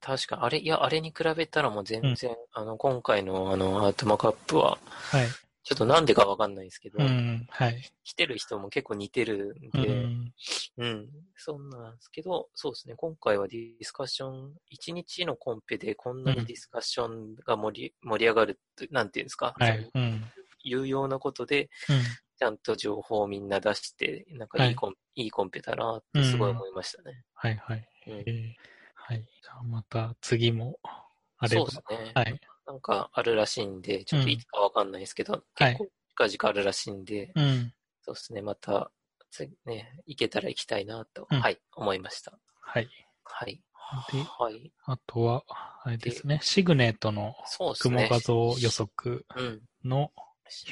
確か、あれ、いや、あれに比べたらもう全然、あの、今回のあの、アートマカップは、
はい。
ちょっとなんでかわかんないですけど、
うん。はい。
来てる人も結構似てるん
う
で、
ん。
うん、そんなんですけど、そうですね、今回はディスカッション、1日のコンペでこんなにディスカッションが盛り盛り上がるって、なんていうんですか、
は。
いう
ん。
有用なことで、
うん。
ちゃんと情報をみんな出して、なんかいいコン、い、いコンペだなってすごい思いましたね。
はいはい。
うん
えーはい。じゃあまた次もあれば。
そうですね。
はい。
なんかあるらしいんで、ちょっといつかわかんないですけど、
はい
結構近々あるらしいんで、
うん。
そうですね、また、次ね、行けたら行きたいなと、
うん
はい、思いました。
はい。
はい。
で
はい。
あとは、あれですね。シグネートの。雲画像予測
うん。
の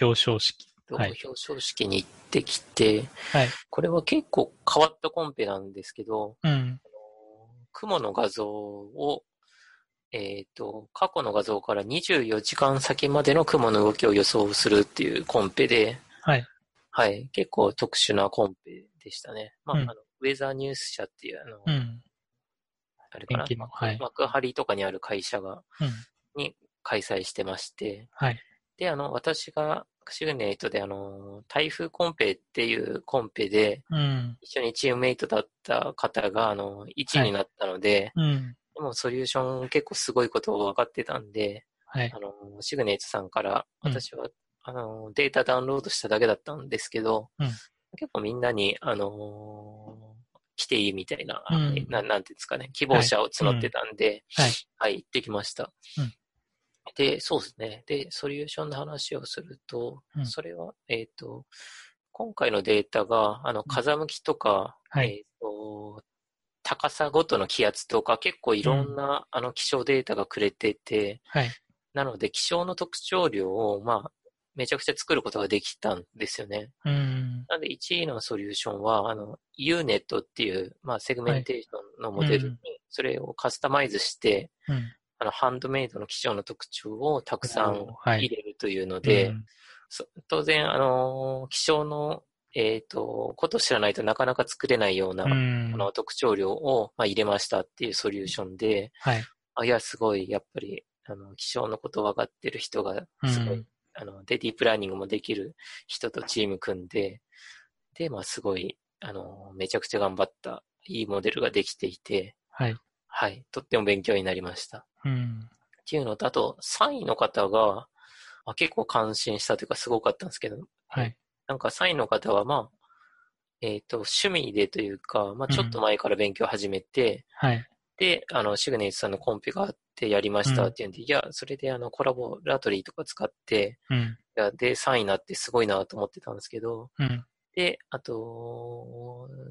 表彰式。はい
表彰式に行ってきて、
はい。
これは結構変わったコンペなんですけど、
うん。
あの雲の画像を、えっ、と、過去の画像から24時間先までの雲の動きを予想するっていうコンペで、
はい。
はい、結構特殊なコンペでしたね。まあ、
うん
あの、ウェザーニュース社っていう、あの、
うん。
あれかな？
はい
幕張とかにある会社が、
うん。
に開催してまして、
はい。
で、あの、私が、シグネイトで、あの、台風コンペっていうコンペで、
うん。
一緒にチームメイトだった方が、あの、1位になったので、
うん。
でもソリューション結構すごいこと分かってたんで、
はい
あ。の、シグネイトさんから、
うん
私は、あの、データダウンロードしただけだったんですけど、
うん
結構みんなに、あの、来ていいみたいな、
うん
ななんていうんですかね、希望者を募ってたんで、
はい。
はい、行ってきました。
うん
で、そうですね。で、ソリューションの話をすると、
うん
それは、えっ、と、今回のデータが、あの、風向きとか、
はい
えっ、と、高さごとの気圧とか、結構いろんな、あの、気象データがくれてて、
はい。
なので、気象の特徴量を、まあ、めちゃくちゃ作ることができたんですよね。
うん。
なので、1位のソリューションは、あの、UNET っていう、まあ、セグメンテーションのモデルに、それをカスタマイズして、
うん。
あの、ハンドメイドの気象の特徴をたくさん
はい
入れるというので、
うん
そ当然、あの、気象の、えっ、と、ことを知らないとなかなか作れないような、
うん
あの特徴量を、まあ、入れましたっていうソリューションで、
はい。
あいや、すごい、やっぱり、あの、気象のこと分かってる人が、すごい、
うん
あの、で、ディープラーニングもできる人とチーム組んで、で、まあ、すごい、あの、めちゃくちゃ頑張った、いいモデルができていて、
はい。
はい、とっても勉強になりました。
うん。
っていうのと、あと、3位の方が、まあ、結構感心したというか、すごかったんですけど、
はい。
なんか3位の方は、まあ、えっ、と、趣味でというか、まあ、ちょっと前から勉強を始めて、
はい。
で、あの、シグネイツさんのコンペがあってやりましたっていうんで、いや、それであの、コラボラトリーとか使って、
うん。
いや、で、3位になってすごいなと思ってたんですけど、
うん。
で、あと、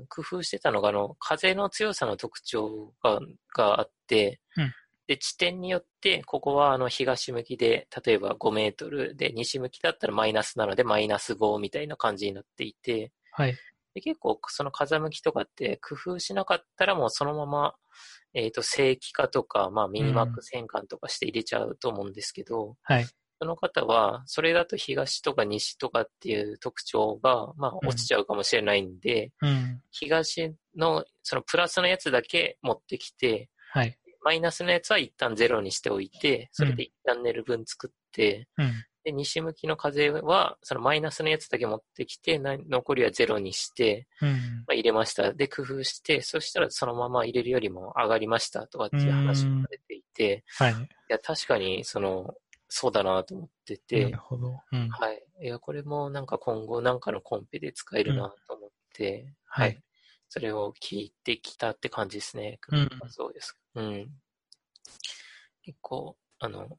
工夫してたのが、あの、風の強さの特徴ががあって、
うん
で、地点によって、ここはあの東向きで、例えば5メートルで、西向きだったらマイナスなのでマイナス5みたいな感じになっていて、
はい。
で結構その風向きとかって工夫しなかったらもうそのまま、えっ、と、正規化とか、まあミニマックス変換とかして入れちゃうと思うんですけど、
はい。
その方は、それだと東とか西とかっていう特徴が、まあ
うん
落ちちゃうかもしれないんで、
うん。
東のそのプラスのやつだけ持ってきて、
はい。
マイナスのやつは一旦ゼロにしておいて、それで一旦寝る分作って、
うん。
で、西向きの風は、そのマイナスのやつだけ持ってきて、な残りはゼロにして、
うん。
まあ、入れました。で、工夫して、そしたらそのまま入れるよりも上がりましたとかっていう話が出ていて、
はい。
いや、確かに、その、そうだなと思って
な
て
る、ほど。うん。
はい。いや、これもなんか今後なんかのコンペで使えるなと思って、は
はい
い。それを聞いてきたって感じですね。
うん
そうです。うん。結構、あの、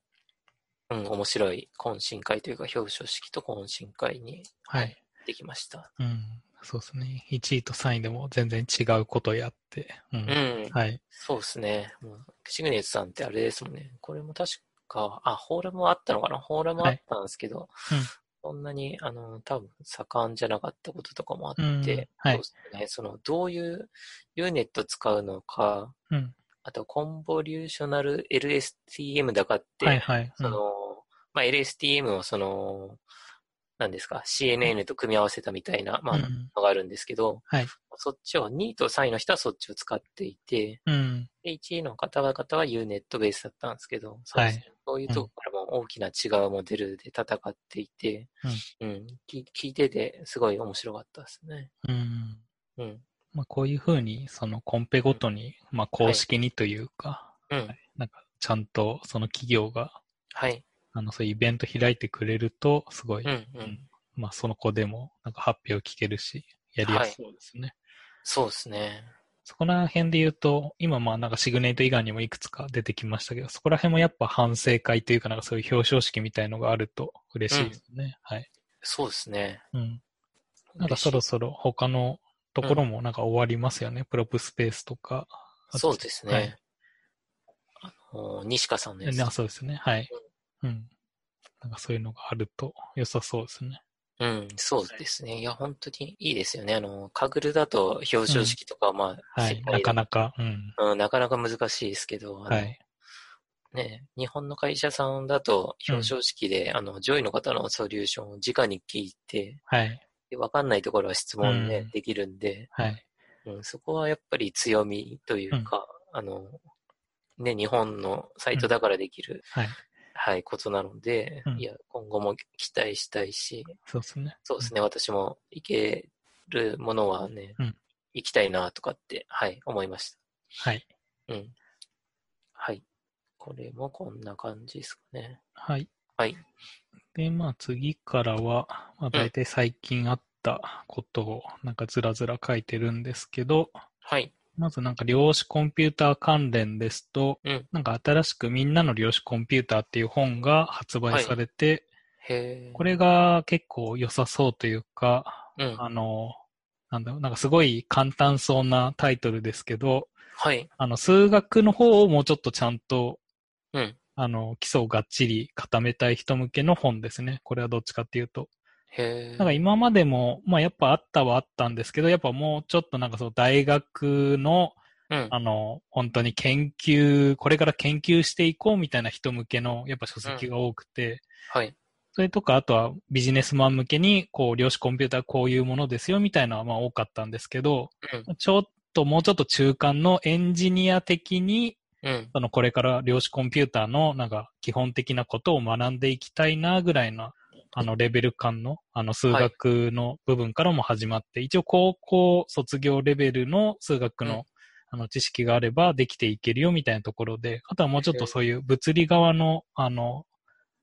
うん、面白い懇親会というか表彰式と懇親会に
はい。
できました。
うん。そうですね。1位と3位でも全然違うことやって。うん。
うん。
はい。
そうですね。もうシグネツさんってあれですもんね。これも確か、あ、フォーラムはあったのかな？フォーラムあったんですけど、
うん
そんなに、あの、多分盛んじゃなかったこととかもあって、
うんはい
そうですね。その、どういうユーネット使うのか、
うん。
あと、コンボリューショナル LSTM だかって、
はいはい。
その、まあ、LSTM をその、何ですか、CNN と組み合わせたみたいな、まあ、
うん
のがあるんですけど、
はい。
そっちを2位と3位の人はそっちを使っていて、
うん。
で1位の方々は UNET ベースだったんですけど、そうですねそういうところからも大きな違うモデルで戦っていて、うん、聞聞いててすごい面白かったですね。
うん。
うん。
まあ、こういうふうに、そのコンペごとに、まあ、公式にというか、
うん。
なんか、ちゃんとその企業が、
はい。
あの、そういうイベント開いてくれると、すごい、
うん、うん。
まあ、その子でも、なんか発表聞けるし、やりやすそうですね。
そうですね。
そこら辺で言うと、今まあなんかシグネイト以外にもいくつか出てきましたけど、そこら辺もやっぱ反省会というかなんかそういう表彰式みたいのがあると嬉しいですね。はい。
そうですね。
うん。なんかそろそろ他のところもなんか終わりますよね。プロプスペースとか。
そうですね。
はい
あの、西川さんのやつ。
ねそうですね。はい。うん。なんかそういうのがあると良さそうですね。
うん、そうですね。いや、本当にいいですよね。あの、カグルだと表彰式とかは、まあ、
はい。
世界で
なかなか、うん。
うん、なかなか難しいですけど、
はい。
ね、日本の会社さんだと表彰式で、あの、上位の方のソリューションを直に聞いて、
はい。
でわかんないところは質問ね、
うん
できるんで、
はい。
うん、そこはやっぱり強みというか、あの、ね、日本のサイトだからできる、
はい。
はい、ことなので、
うん
いや、今後も期待したいし、
そうですね。
そうですね、私も行けるものはね、
うん
行きたいなとかって、はい、思いまし
はい。
た。うん。はい。これもこんな感じですかね。
はい。
はい。
で、まあ次からは、まあ大体最近あったことをなんかずらずら書いてるんですけど、
はい。
まずなんか量子コンピューター関連ですと、
うん
なんか新しくみんなの量子コンピューターっていう本が発売されて、
へえ。
これが結構良さそうというか、
うん。
あの、なんだろう、なんかすごい簡単そうなタイトルですけど、
はい。
あの、数学の方をもうちょっとちゃんと、
うん。
あの、基礎をがっちり固めたい人向けの本ですね。これはどっちかっていうと。なんか今までも、まあやっぱあったはあったんですけど、やっぱもうちょっとなんかその大学の、
うん。
あの、本当に研究、これから研究していこうみたいな人向けの、やっぱ書籍が多くて、
はい。
それとか、あとはビジネスマン向けに、こう、量子コンピューターこういうものですよみたいなのはまあ多かったんですけど、
うん。
ちょっともうちょっと中間のエンジニア的に、
うん。
そのこれから量子コンピューターのなんか基本的なことを学んでいきたいなぐらいな、あのレベル感の、あの数学の部分からも始まって、一応高校卒業レベルの数学の、
うん
あの知識があればできていけるよみたいなところで、あとはもうちょっとそういう物理側のあの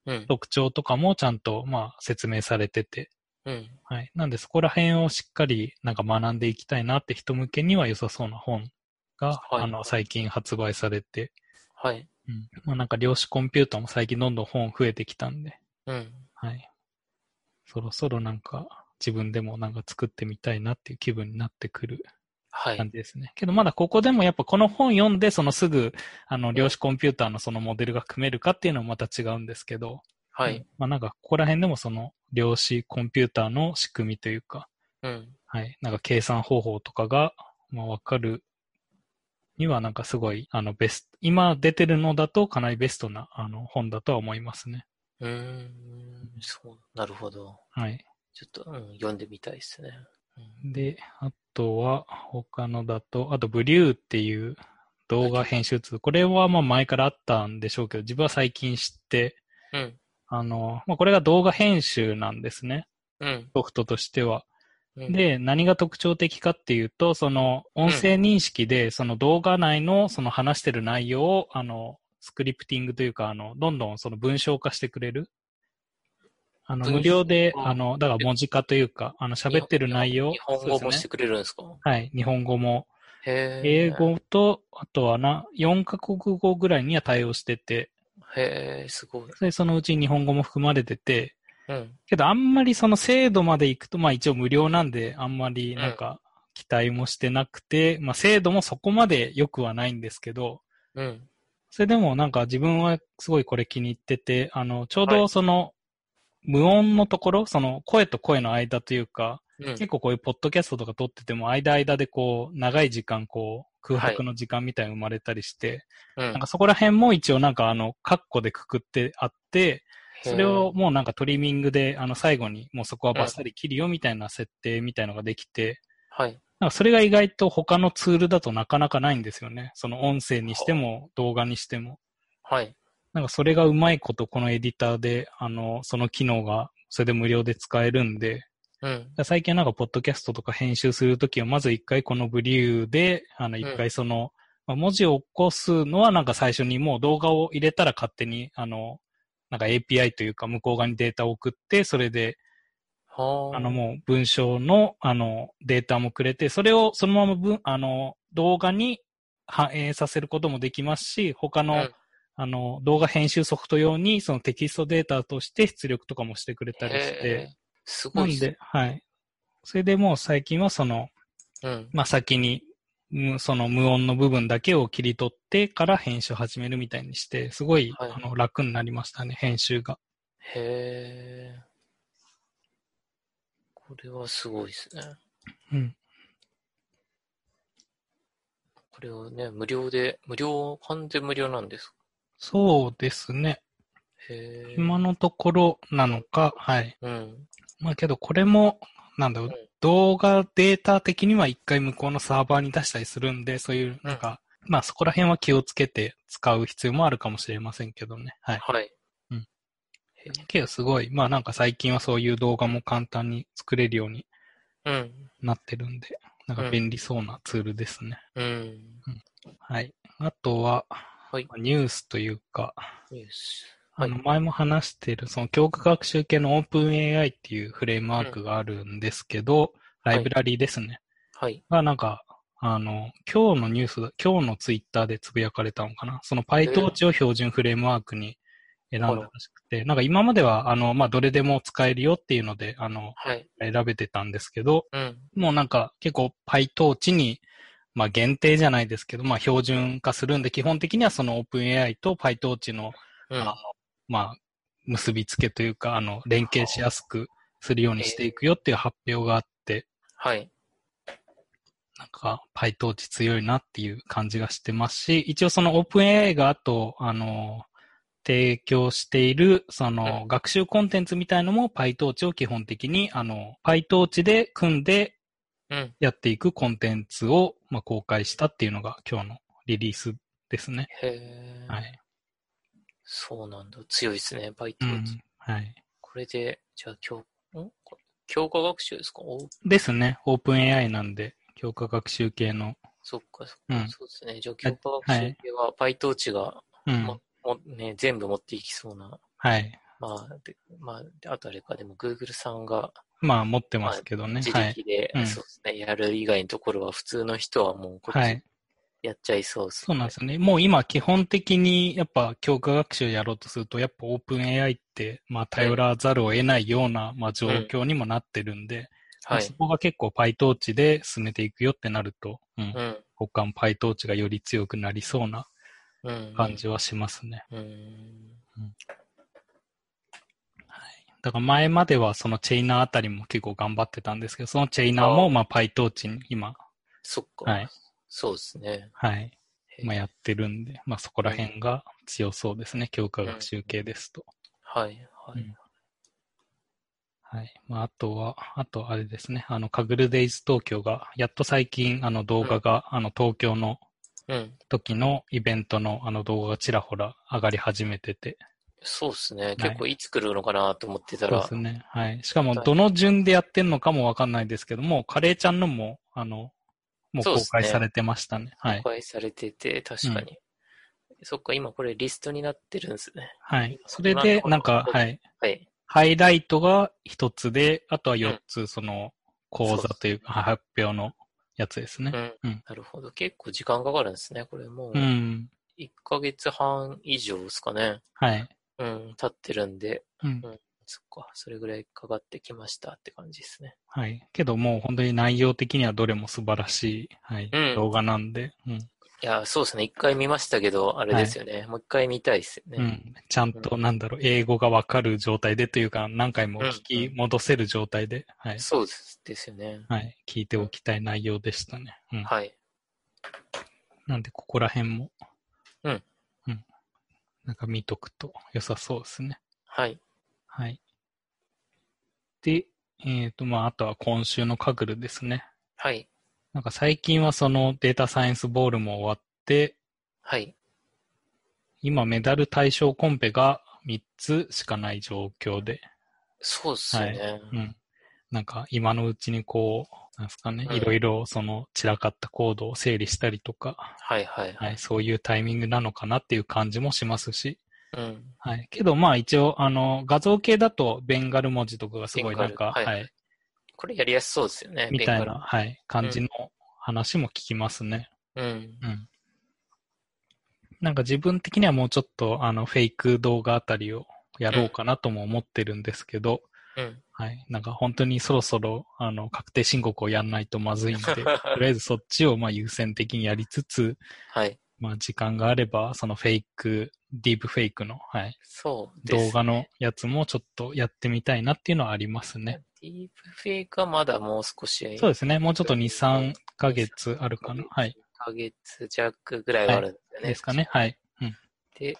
うん。
特徴とかもちゃんとまあ説明されてて、
うん。
はい。なんでそこら辺をしっかりなんか学んでいきたいなって人向けには良さそうな本が、
はい
あの最近発売されて、
はい。
うん。まあなんか量子コンピューターも最近どんどん本増えてきたんで、
うん。
はい。そろそろなんか自分でもなんか作ってみたいなっていう気分になってくる
はい。
感じですね。けどまだここでもやっぱこの本読んでそのすぐあの量子コンピューターのそのモデルが組めるかっていうのはまた違うんですけど、うん
はい。
まあなんかここら辺でもその量子コンピューターの仕組みというか、
うん。
はい。なんか計算方法とかが、まあわかるにはなんかすごい、あのベスト、今出てるのだとかなりベストなあの本だとは思いますね。
うーん。そう。なるほど。
はい。
ちょっと、うん、読んでみたいですね。うん
で、あとは、他のだと、あと、ブリューっていう動画編集ツール。これはまあ前からあったんでしょうけど、自分は最近知って、
うん。
あの、まあこれが動画編集なんですね。
うん。
ソフトとしては。
うん、
で、何が特徴的かっていうと、その音声認識で、その動画内のその話してる内容を、あの、スクリプティングというか、あの、どんどんその文章化してくれる？あの、無料で、
あ
あの、だから文字化というか、あの、喋ってる内容？
日本語もしてくれるんですか？
はい、日本語も。英語と、あとはな、4カ国語ぐらいには対応してて、
へえ、すごい。
で、そのうち日本語も含まれてて、
うん。
けどあんまりその精度まで行くと、まあ一応無料なんで、あんまりなんか期待もしてなくて、まあ精度もそこまで良くはないんですけど、
うん。
それでもなんか自分はすごいこれ気に入ってて、あの、ちょう
はい
どその、無音のところ、その声と声の間というか、
うん。
結構こういうポッドキャストとか撮ってても、間間でこう、長い時間こう、空白の時間みたいに生まれたりして、
うん
なんかそこら辺も一応なんかあの、カッコでくくってあって、それを、もうなんかトリミングで、あの、最後にもうそこはバッサリ切るよみたいな設定みたいのができて、
はい。
なんかそれが意外と他のツールだとなかなかないんですよね。その音声にしても動画にしても。
はい。
なんかそれがうまいことこのエディターで、あの、その機能がそれで無料で使えるんで、
うん。
最近なんかポッドキャストとか編集するときはまず一回このブリューで、あの
ん
一回その、まあ文字を起こすのはなんか最初にもう動画を入れたら勝手に、あの、なんか API というか向こう側にデータを送って、それで、
はあ。
あのもう文章のあのデータもくれて、それをそのまま文あの動画に反映させることもできますし、他の、
うん
あの動画編集ソフト用にそのテキストデータとして出力とかもしてくれたりして
すごい。
で、はい。それでもう最近はその、
うん。
まあ、先に、むその無音の部分だけを切り取ってから編集を始めるみたいにして、すごい、
はい
あの楽になりましたね、編集が。
へえ。これはすごいですね。
うん。
これをね、無料で、無料、完全無料なんですか？
そうですね。
へえ。
今のところなのか、はい。
うん。
まあけどこれも、なんだろう
うん、
動画データ的には一回向こうのサーバーに出したりするんで、そういう、なんか、まあそこら辺は気をつけて使う必要もあるかもしれませんけどね。はい。
はい。
けどすごい、まあなんか最近はそういう動画も簡単に作れるように
うん。
なってるんで、なんか便利そうなツールですね。
うん。
はい。あとは、
はい
ニュースというか、
よし。はい
あの。前も話している、その教科学習系の OpenAI っていうフレームワークがあるんですけど、
うん
ライブラリーですね。
はい。
がなんか、あの、今日のニュースだ、今日のツイッターでつぶやかれたのかな。その PyTorch を標準フレームワークに選んだらしくて、なんか今までは、あの、まあ、どれでも使えるよっていうので、あの、
はい。
選べてたんですけど、
うん。
もうなんか結構 PyTorch に、まあ限定じゃないですけど、まあ標準化するんで、基本的にはその OpenAI と PyTorch の、
うん。
あの、まあ、結びつけというか、あの、連携しやすくするようにしていくよっていう発表があって、
はい。
なんか PyTorch 強いなっていう感じがしてますし、一応その OpenAI があと、あの、提供している、その、
うん
学習コンテンツみたいのも PyTorch を基本的に、あの、PyTorch で組んで
うん。
やっていくコンテンツを、まあ、公開したっていうのが今日のリリースですね。
へえ。
はい。
そうなんだ。強いですね、バイト
う
ー
ん。はい。
これで、じゃあ、強、ん？これ強化学習ですか？お？
ですね。OpenAI なんで、強化学習系の。
そっか、そっか。
うん
そうですね。じゃあ、強化学習系は、バイトーチが、
うん。
ももね、全部持っていきそうな。
はい。
まあ、で、まあ、であとあれか、でも、Google さんが
まあ、持ってますけどね。
自
はい。
力で、
うん
そうですね、やる以外のところは、普通の人はもう、こっち
はい。
やっちゃいそうです、
そうなんですよね。もう今、基本的に、やっぱ、強化学習やろうとすると、やっぱ OpenAI って、まあ、頼らざるを得ないような、まあ、状況にもなってるんで、
はい
そ。こが結構 PyTorch で進めていくよってなると、うん。
うん。
他の PyTorch がより強くなりそうな
うん。
感じはしますね。
うん。
だから前まではそのチェイナーあたりも結構頑張ってたんですけど、そのチェイナーもまあ PyTorch に今、
そっか。
はい
そうですね。
はい、まあやってるんで、まあそこら辺が強そうですね、強化学習系ですと。
はい、はい。
うんはい。まああとは、あとあれですね、あの、カグルデイズ東京が、やっと最近あの動画が、あの東京の
うん。
時のイベントのあの動画がちらほら上がり始めてて、
そうですね。結構いつ来るのかなと思ってたら
そうで、すね。はい。しかも、どの順でやってんのかもわかんないですけども、カレーちゃんのも、あの、もう公開されてましたね。はい。
公開されてて、確かに。そっか、今これリストになってるんですね。
はい。それで、なんか、はい。
はい。
ハイライトが一つで、あとは四つ、その、講座というか、発表のやつですね。
うん。
うん
なるほど。結構時間かかるんですね。これもう
う、ん。
1ヶ月半以上ですかね。
はい。
うん、経ってるんで、
うん。
そっか、それぐらいかかってきましたって感じですね。
はい。けどもう本当に内容的にはどれも素晴らしい、はい、
うん
動画なんで、うん。
いや、そうですね。一回見ましたけど、あれですよね。もう一回見たいですよね。
うん。ちゃんと、なんだろう、英語がわかる状態でというか、何回も聞き戻せる状態で、はい。
そうですですよね。
はい。聞いておきたい内容でしたね。うん。
はい。
なんで、ここら辺も。
うん。
うん。なんか見とくと良さそうですね。
はい。
はい。で、えっ、と、まあ、あとは今週のカグルですね。
はい。
なんか最近はそのデータサイエンスボールも終わって、
はい。
今メダル対象コンペが3つしかない状況で、
そうですよね。
うん。なんか今のうちにこう、なんですかね、
うん
いろいろその散らかったコードを整理したりとか、
はいはいは。
はいい、そういうタイミングなのかなっていう感じもしますし、
うん。
はい。けどまあ一応、あの、画像系だとベンガル文字とかがすごいなんか、はい、
はいこれやりやすそうですよね。
みたいな、はい、感じの話も聞きますね。
うん。
うん。なんか自分的にはもうちょっとあのフェイク動画あたりをやろうかなとも思ってるんですけど、
うん。
はい。なんか本当にそろそろあの確定申告をやんないとまずいんで、とりあえずそっちをまあ優先的にやりつつ、
はい。
まあ時間があればそのフェイク、ディープフェイクの、はい、
そうね。
動画のやつもちょっとやってみたいなっていうのはありますね。
ディープフェイクはまだもう少し。
そうですね。もうちょっと2、3ヶ月あるかな。はい。
1ヶ月弱ぐらいはあるんですよね。
ですかね。はい。うん。
で、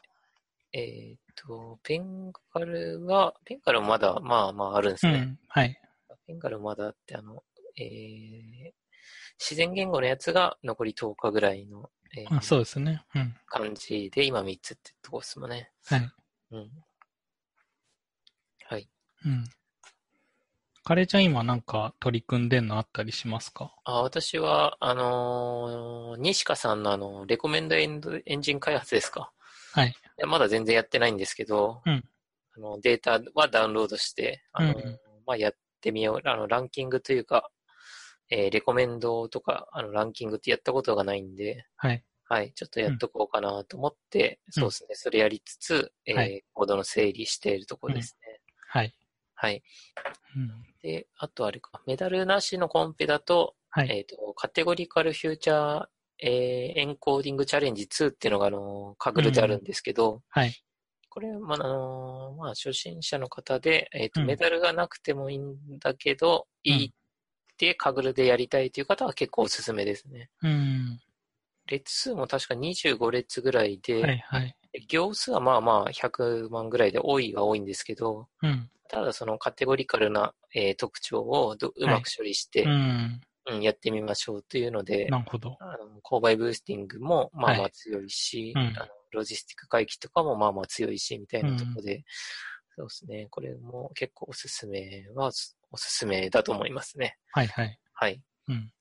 えっ、と、ベンガルは、ベンガルもまだ、まあまああるんですね。
うん。はい。
ベンガルまだあって、あの、えー、自然言語のやつが残り10日ぐらいの、えー
あそうですね。うん。
感じで、今3つってとこですもんね。
はい。
うん。はい。
うん。カレーちゃん今なんか取り組んでんのあったりしますか？
あ私は、あのー西川さんのあの、レコメンドエンドエンジン開発ですか？
はい。
いやまだ全然やってないんですけど、
うん
あのデータはダウンロードして、あの、
うん
まあ、やってみよう。あの、ランキングというか、えーレコメンドとか、あの、ランキングってやったことがないんで、
はい。
はい、ちょっとやっとこうかなと思って、
うん
そうですね、それやりつつ、えー
はい
コードの整理しているところですね。
はい。
はい。
うん。
で、あとあれか、メダルなしのコンペだと、
はい。
えっ、と、カテゴリカルフューチャー、えーエンコーディングチャレンジ2っていうのが、あの、カグルであるんですけど、
はい。
これ、まあ、あのまあ、初心者の方で、えっ、と、
うん
メダルがなくてもいいんだけど、
うん
いいってカグルでやりたいという方は結構おすすめですね。
うん。
列数も確か25列ぐらいで、
はい。はい。
行数はまあまあ100万ぐらいで多いは多いんですけど、
うん。
ただそのカテゴリカルな、えー特徴をどうまく処理して、
うん。
うんやってみましょうというので、
なるほど。
あの購買ブースティングもまあま
は
あ強いし、
うん
あのロジスティック回帰とかもまあまあ強いし、みたいなところで、そうですね、これも結構おすすめはおすすめだと思いますね。
はい。はい。
はい。
うん。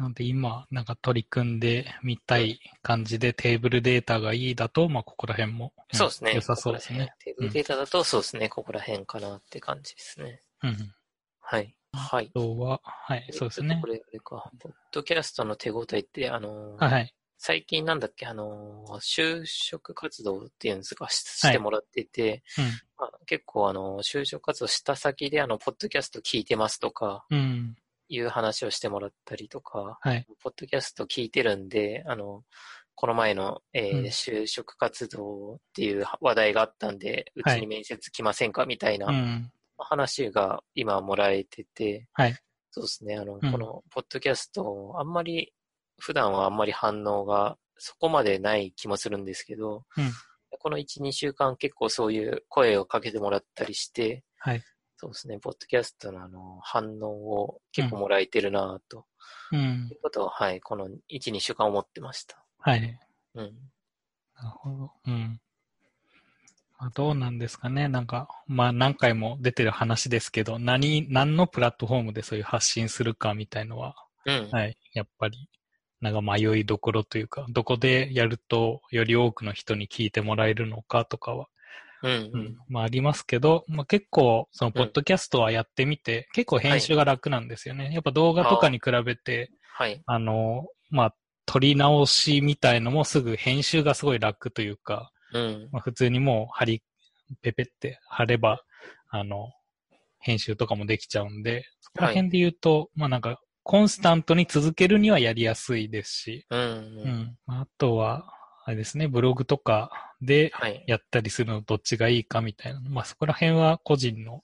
なんで今、なんか取り組んでみたい感じでテーブルデータがいいだと、まあ、ここら辺も、ん
そうですね。
良さそうですね。
テーブルデータだとそうですね、ここら辺かなって感じですね。
うん。
はい。はい。
あとは、はい、そうですね
こ。れ、あれか、ポッドキャストの手応えって、あのー
はい、はい。
最近なんだっけ、あのー就職活動っていうんですか、ししてもらってて、まあ、結構あの、就職活動した先であの、ポッドキャスト聞いてますとか、
うん。うん。
いう話をしてもらったりとか、
はい。
ポッドキャスト聞いてるんで、あの、この前の、えー
うん
就職活動っていう話題があったんで、うち
はい
に面接来ませんかみたいな
うん。
話が今もらえてて、
はい。
そうですね、あの、
うん
このポッドキャスト、あんまり、普段はあんまり反応がそこまでない気もするんですけど、
うん。
この1、2週間結構そういう声をかけてもらったりして、
はい。
そうですね、ポッドキャストのあの反応を結構もらえてるなと、
うん
い。うことを、はい、この1、2週間思ってました。
はい。
うん。
なるほど。うん。まあ、どうなんですかね。なんか、まあ何回も出てる話ですけど、何、何のプラットフォームでそういう発信するかみたいのは、
うん。
はい。やっぱり、なんか迷いどころというか、どこでやるとより多くの人に聞いてもらえるのかとかは、
うん。う
うんん。まあありますけど、まあ結構、そのポッドキャストはやってみて、結構編集が楽なんですよね。やっぱ動画とかに比べて、
はい。
あの、まあ、撮り直しみたいのもすぐ編集がすごい楽というか、
うん。
まあ、普通にもう貼り、ペペって貼れば、あの、編集とかもできちゃうんで、そこら辺で言うと、まあなんか、コンスタントに続けるにはやりやすいですし、
うん。
う
うん。
ん。あとは、あれですね、ブログとかで
はい。
やったりするのどっちがいいかみたいな。まあそこら辺は個人の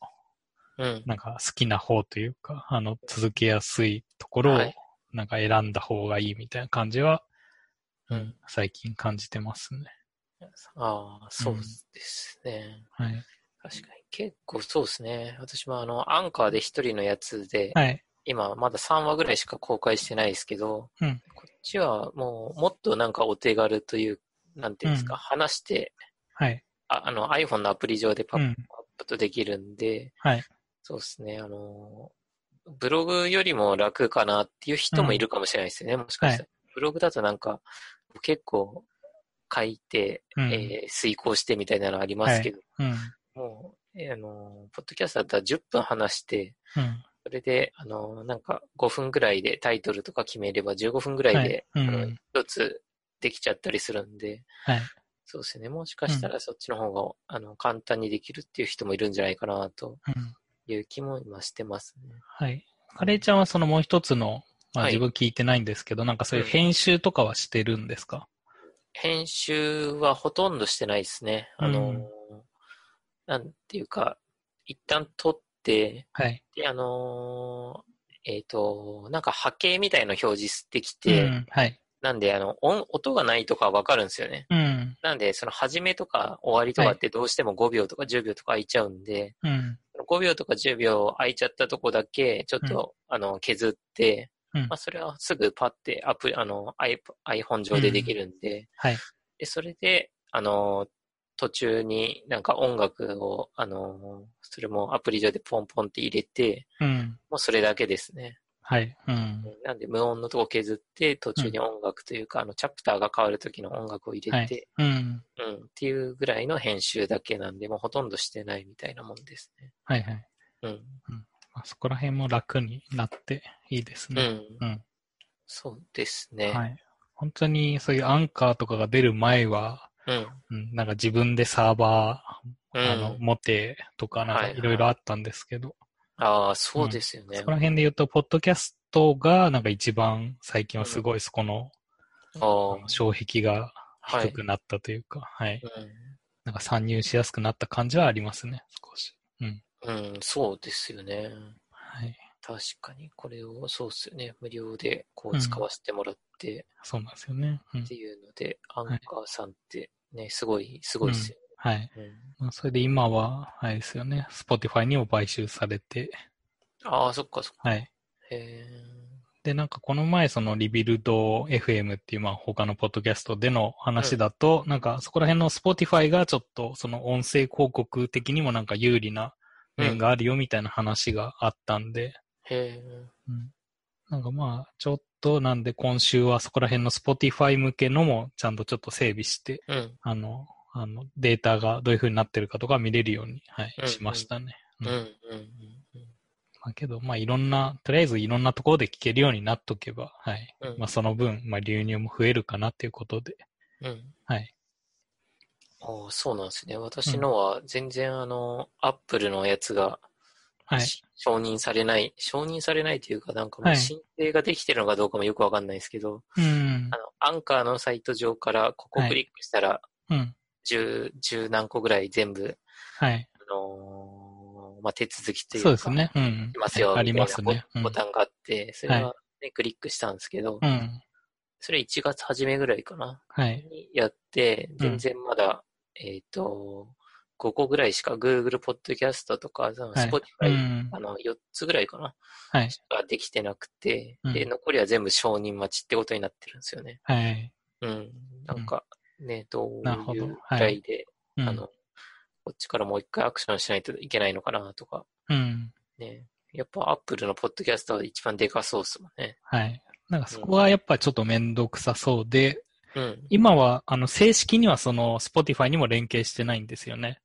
うん。
なんか好きな方というか、あの、続けやすいところを
はい
なんか選んだ方がいいみたいな感じは、
うん。
最近感じてますね。
ああ、そうですね。
はい。
確かに。結構そうですね。私もあの、アンカーで一人のやつで、
はい。
今まだ3話ぐらいしか公開してないですけど、
うん
こっちはもうもっとなんかお手軽という、なんていうんですか、
うん
話して、
はい。
ああの iPhone のアプリ上でパッ
うん。
プとできるんで、
はい。
そうですね、あの、ブログよりも楽かなっていう人もいるかもしれないですよね、もしかしたら。ブログだとなんか、結構書いて、
うん
えー遂行してみたいなのありますけど、
うん。
もう、えーあの、ポッドキャストだったら10分話して、
うん。
それで、あの、なんか5分ぐらいでタイトルとか決めれば15分ぐらいで、
はいうん
一つできちゃったりするんで、
はい。
そうですね。もしかしたらそっちの方が、あの、簡単にできるっていう人もいるんじゃないかなと
うん。
いう気も今してますね。
はい。カレーちゃんはそのもう一つの、まあ
はい
自分聞いてないんですけど、なんかそういう編集とかはしてるんですか？
編集はほとんどしてないですね。あの、
うん
なんていうか、一旦撮って、
はい。
で、あのえっ、と、なんか波形みたいの表示できて、
うん。はい。
なんで、あの、音、音がないとかわかるんですよね。
うん。
なんで、その始めとか終わりとかってどうしても5秒とか10秒とか空いちゃうんで、
うん。
5秒とか10秒空いちゃったとこだけ、ちょっと、あの、削って、
うん
まあ、それはすぐパッてアプリ、あの、iP- iPhone 上でできるんで、
はい。
で、それで、あの、途中になんか音楽を、あの、それもアプリ上でポンポンって入れて、
うん。
もうそれだけですね。
はい。うん。
なんで無音のとこ削って、途中に音楽というか、あの、チャプターが変わる時の音楽を入れて、
うん。
うん、っていうぐらいの編集だけなんで、もうほとんどしてないみたいなもんですね。
はいはい。
うん。
まあそこら辺も楽になっていいですね。
うん。
うん。
そうですね。
はい。本当にそういうアンカーとかが出る前は、
うん。
うん、なんか自分でサーバー、
うん
あの、持てとか、なんか
はいはい
いろいろあったんですけど、
ああ、そうですよね
そこ。ら辺で言うと、ポッドキャストがなんか一番最近はすごいそこの、
あ
あの障壁が。低くなったというか、はい。
うん
なんか参入しやすくなった感じはありますね、少し。うん。
うん、そうですよね。
はい。
確かに、これを、そうっすよね。無料でこ
う
うん使わせてもらって
そうなんですよね。うん
って。いうので、アンカーさんってね、すごい、すごいっすよ
はい。まあ、それで今は、あれですよね、Spotify にも買収されて、
ああ、そっかそっか。
はい。
へ
で、なんかこの前、そのリビルド FM っていう、まあ他のポッドキャストでの話だと、なんかそこら辺の Spotify がちょっとその音声広告的にもなんか有利な面があるよみたいな話があったんで、
え。へえ。
うんなんかまあ、ちょっとなんで今週はそこら辺の Spotify 向けのもちゃんとちょっと整備して、
うん。
あの、あの、データがどういう風になってるかとか見れるように、はい、
うん
しましたね。
うん。
うん
うん。うん。
まあけど、まあいろんな、とりあえずいろんなところで聞けるようになっとけば、はい。
うん
まあその分、まあ流入も増えるかなっていうことで、
うん。
はい。
ああ、そうなんですね。私のは全然あの、アップルのやつが、
はい。
し承認されない、承認されないというか、なんかも
はい
う申請ができてるのかどうかもよくわかんないですけど、
うん
あ。の、アンカーのサイト上からここ
はい
クリックしたら、
うん。
十、十何個ぐらい全部、
はい。
あのーまあ、手続きというか、
そうですね。うん
い。ますよ、
はいありますね。うん
ボボタンがあって、それは、ね
は
クリックしたんですけど、
うん。
それ1月初めぐらいかな、
はい。
にやって、
うん
全然まだ、えっ、と、5個ぐらいしか Google Podcast とか、その
はい
Spotify、
うん
あの、4つぐらいかな
はい。
しかできてなくて、
うん
で、残りは全部承認待ちってことになってるんですよね。
はい。
うん。なんか、ね、どういうくらいで、
うん
あの、こっちからもう一回アクションしないといけないのかなとか、
うん。
ね。やっぱ Apple のポッドキャストは一番でかそうっすもんね。
はい。なんかそこはやっぱちょっとめんどくさそうで、
うん。
今は、あの、正式にはその、Spotify にも連携してないんですよね。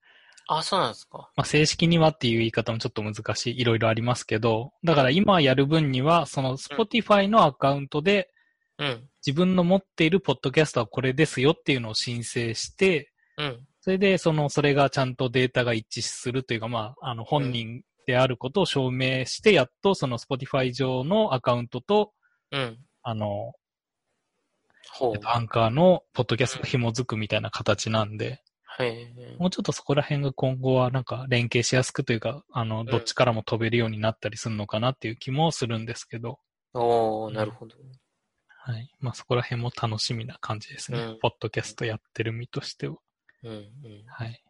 あ、そうなんですか。
まあ、正式にはっていう言い方もちょっと難しい、いろいろありますけど、だから今やる分には、その Spotify のアカウントで、
うん。
自分の持っているポッドキャストはこれですよっていうのを申請して、
うん。
それで、その、それがちゃんとデータが一致するというか、まあ、あの、本人であることを証明して、やっとその Spotify 上のアカウントと、
うん。
あの。アンカーのポッドキャストが紐づくみたいな形なんで、
はい。
もうちょっとそこら辺が今後はなんか連携しやすくというか、あの、どっちからも飛べるようになったりするのかなっていう気もするんですけど、
おー、なるほど。
はい。まあそこら辺も楽しみな感じですね。
うん
ポッドキャストやってる身としては。
うん。うん。
はい。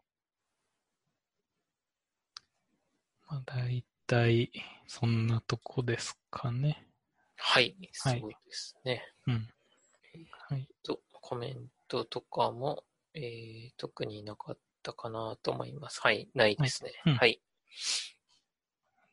まあ大体、そんなとこですかね。
はい。
はい
そうですね。
うん。はい。
と、コメントとかも、えー、特になかったかなと思います。はい。ないですね。
はいうん
はい。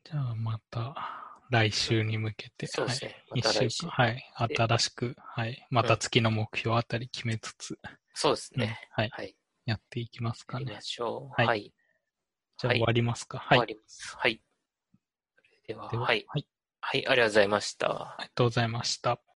じゃあまた来週に向けて、
そうですね
はい、
また来週
一週間、はい。新しく、はい。また月の目標あたり決めつつ、
そうです
うん
ね。
はい。
はい。
やっていきますかね
やりま。しょう。
はいじゃあ終わりますか。はい。
終わります。はい。では、
では
はい。
はい。
はい、ありがとうございました。
ありがとうございました。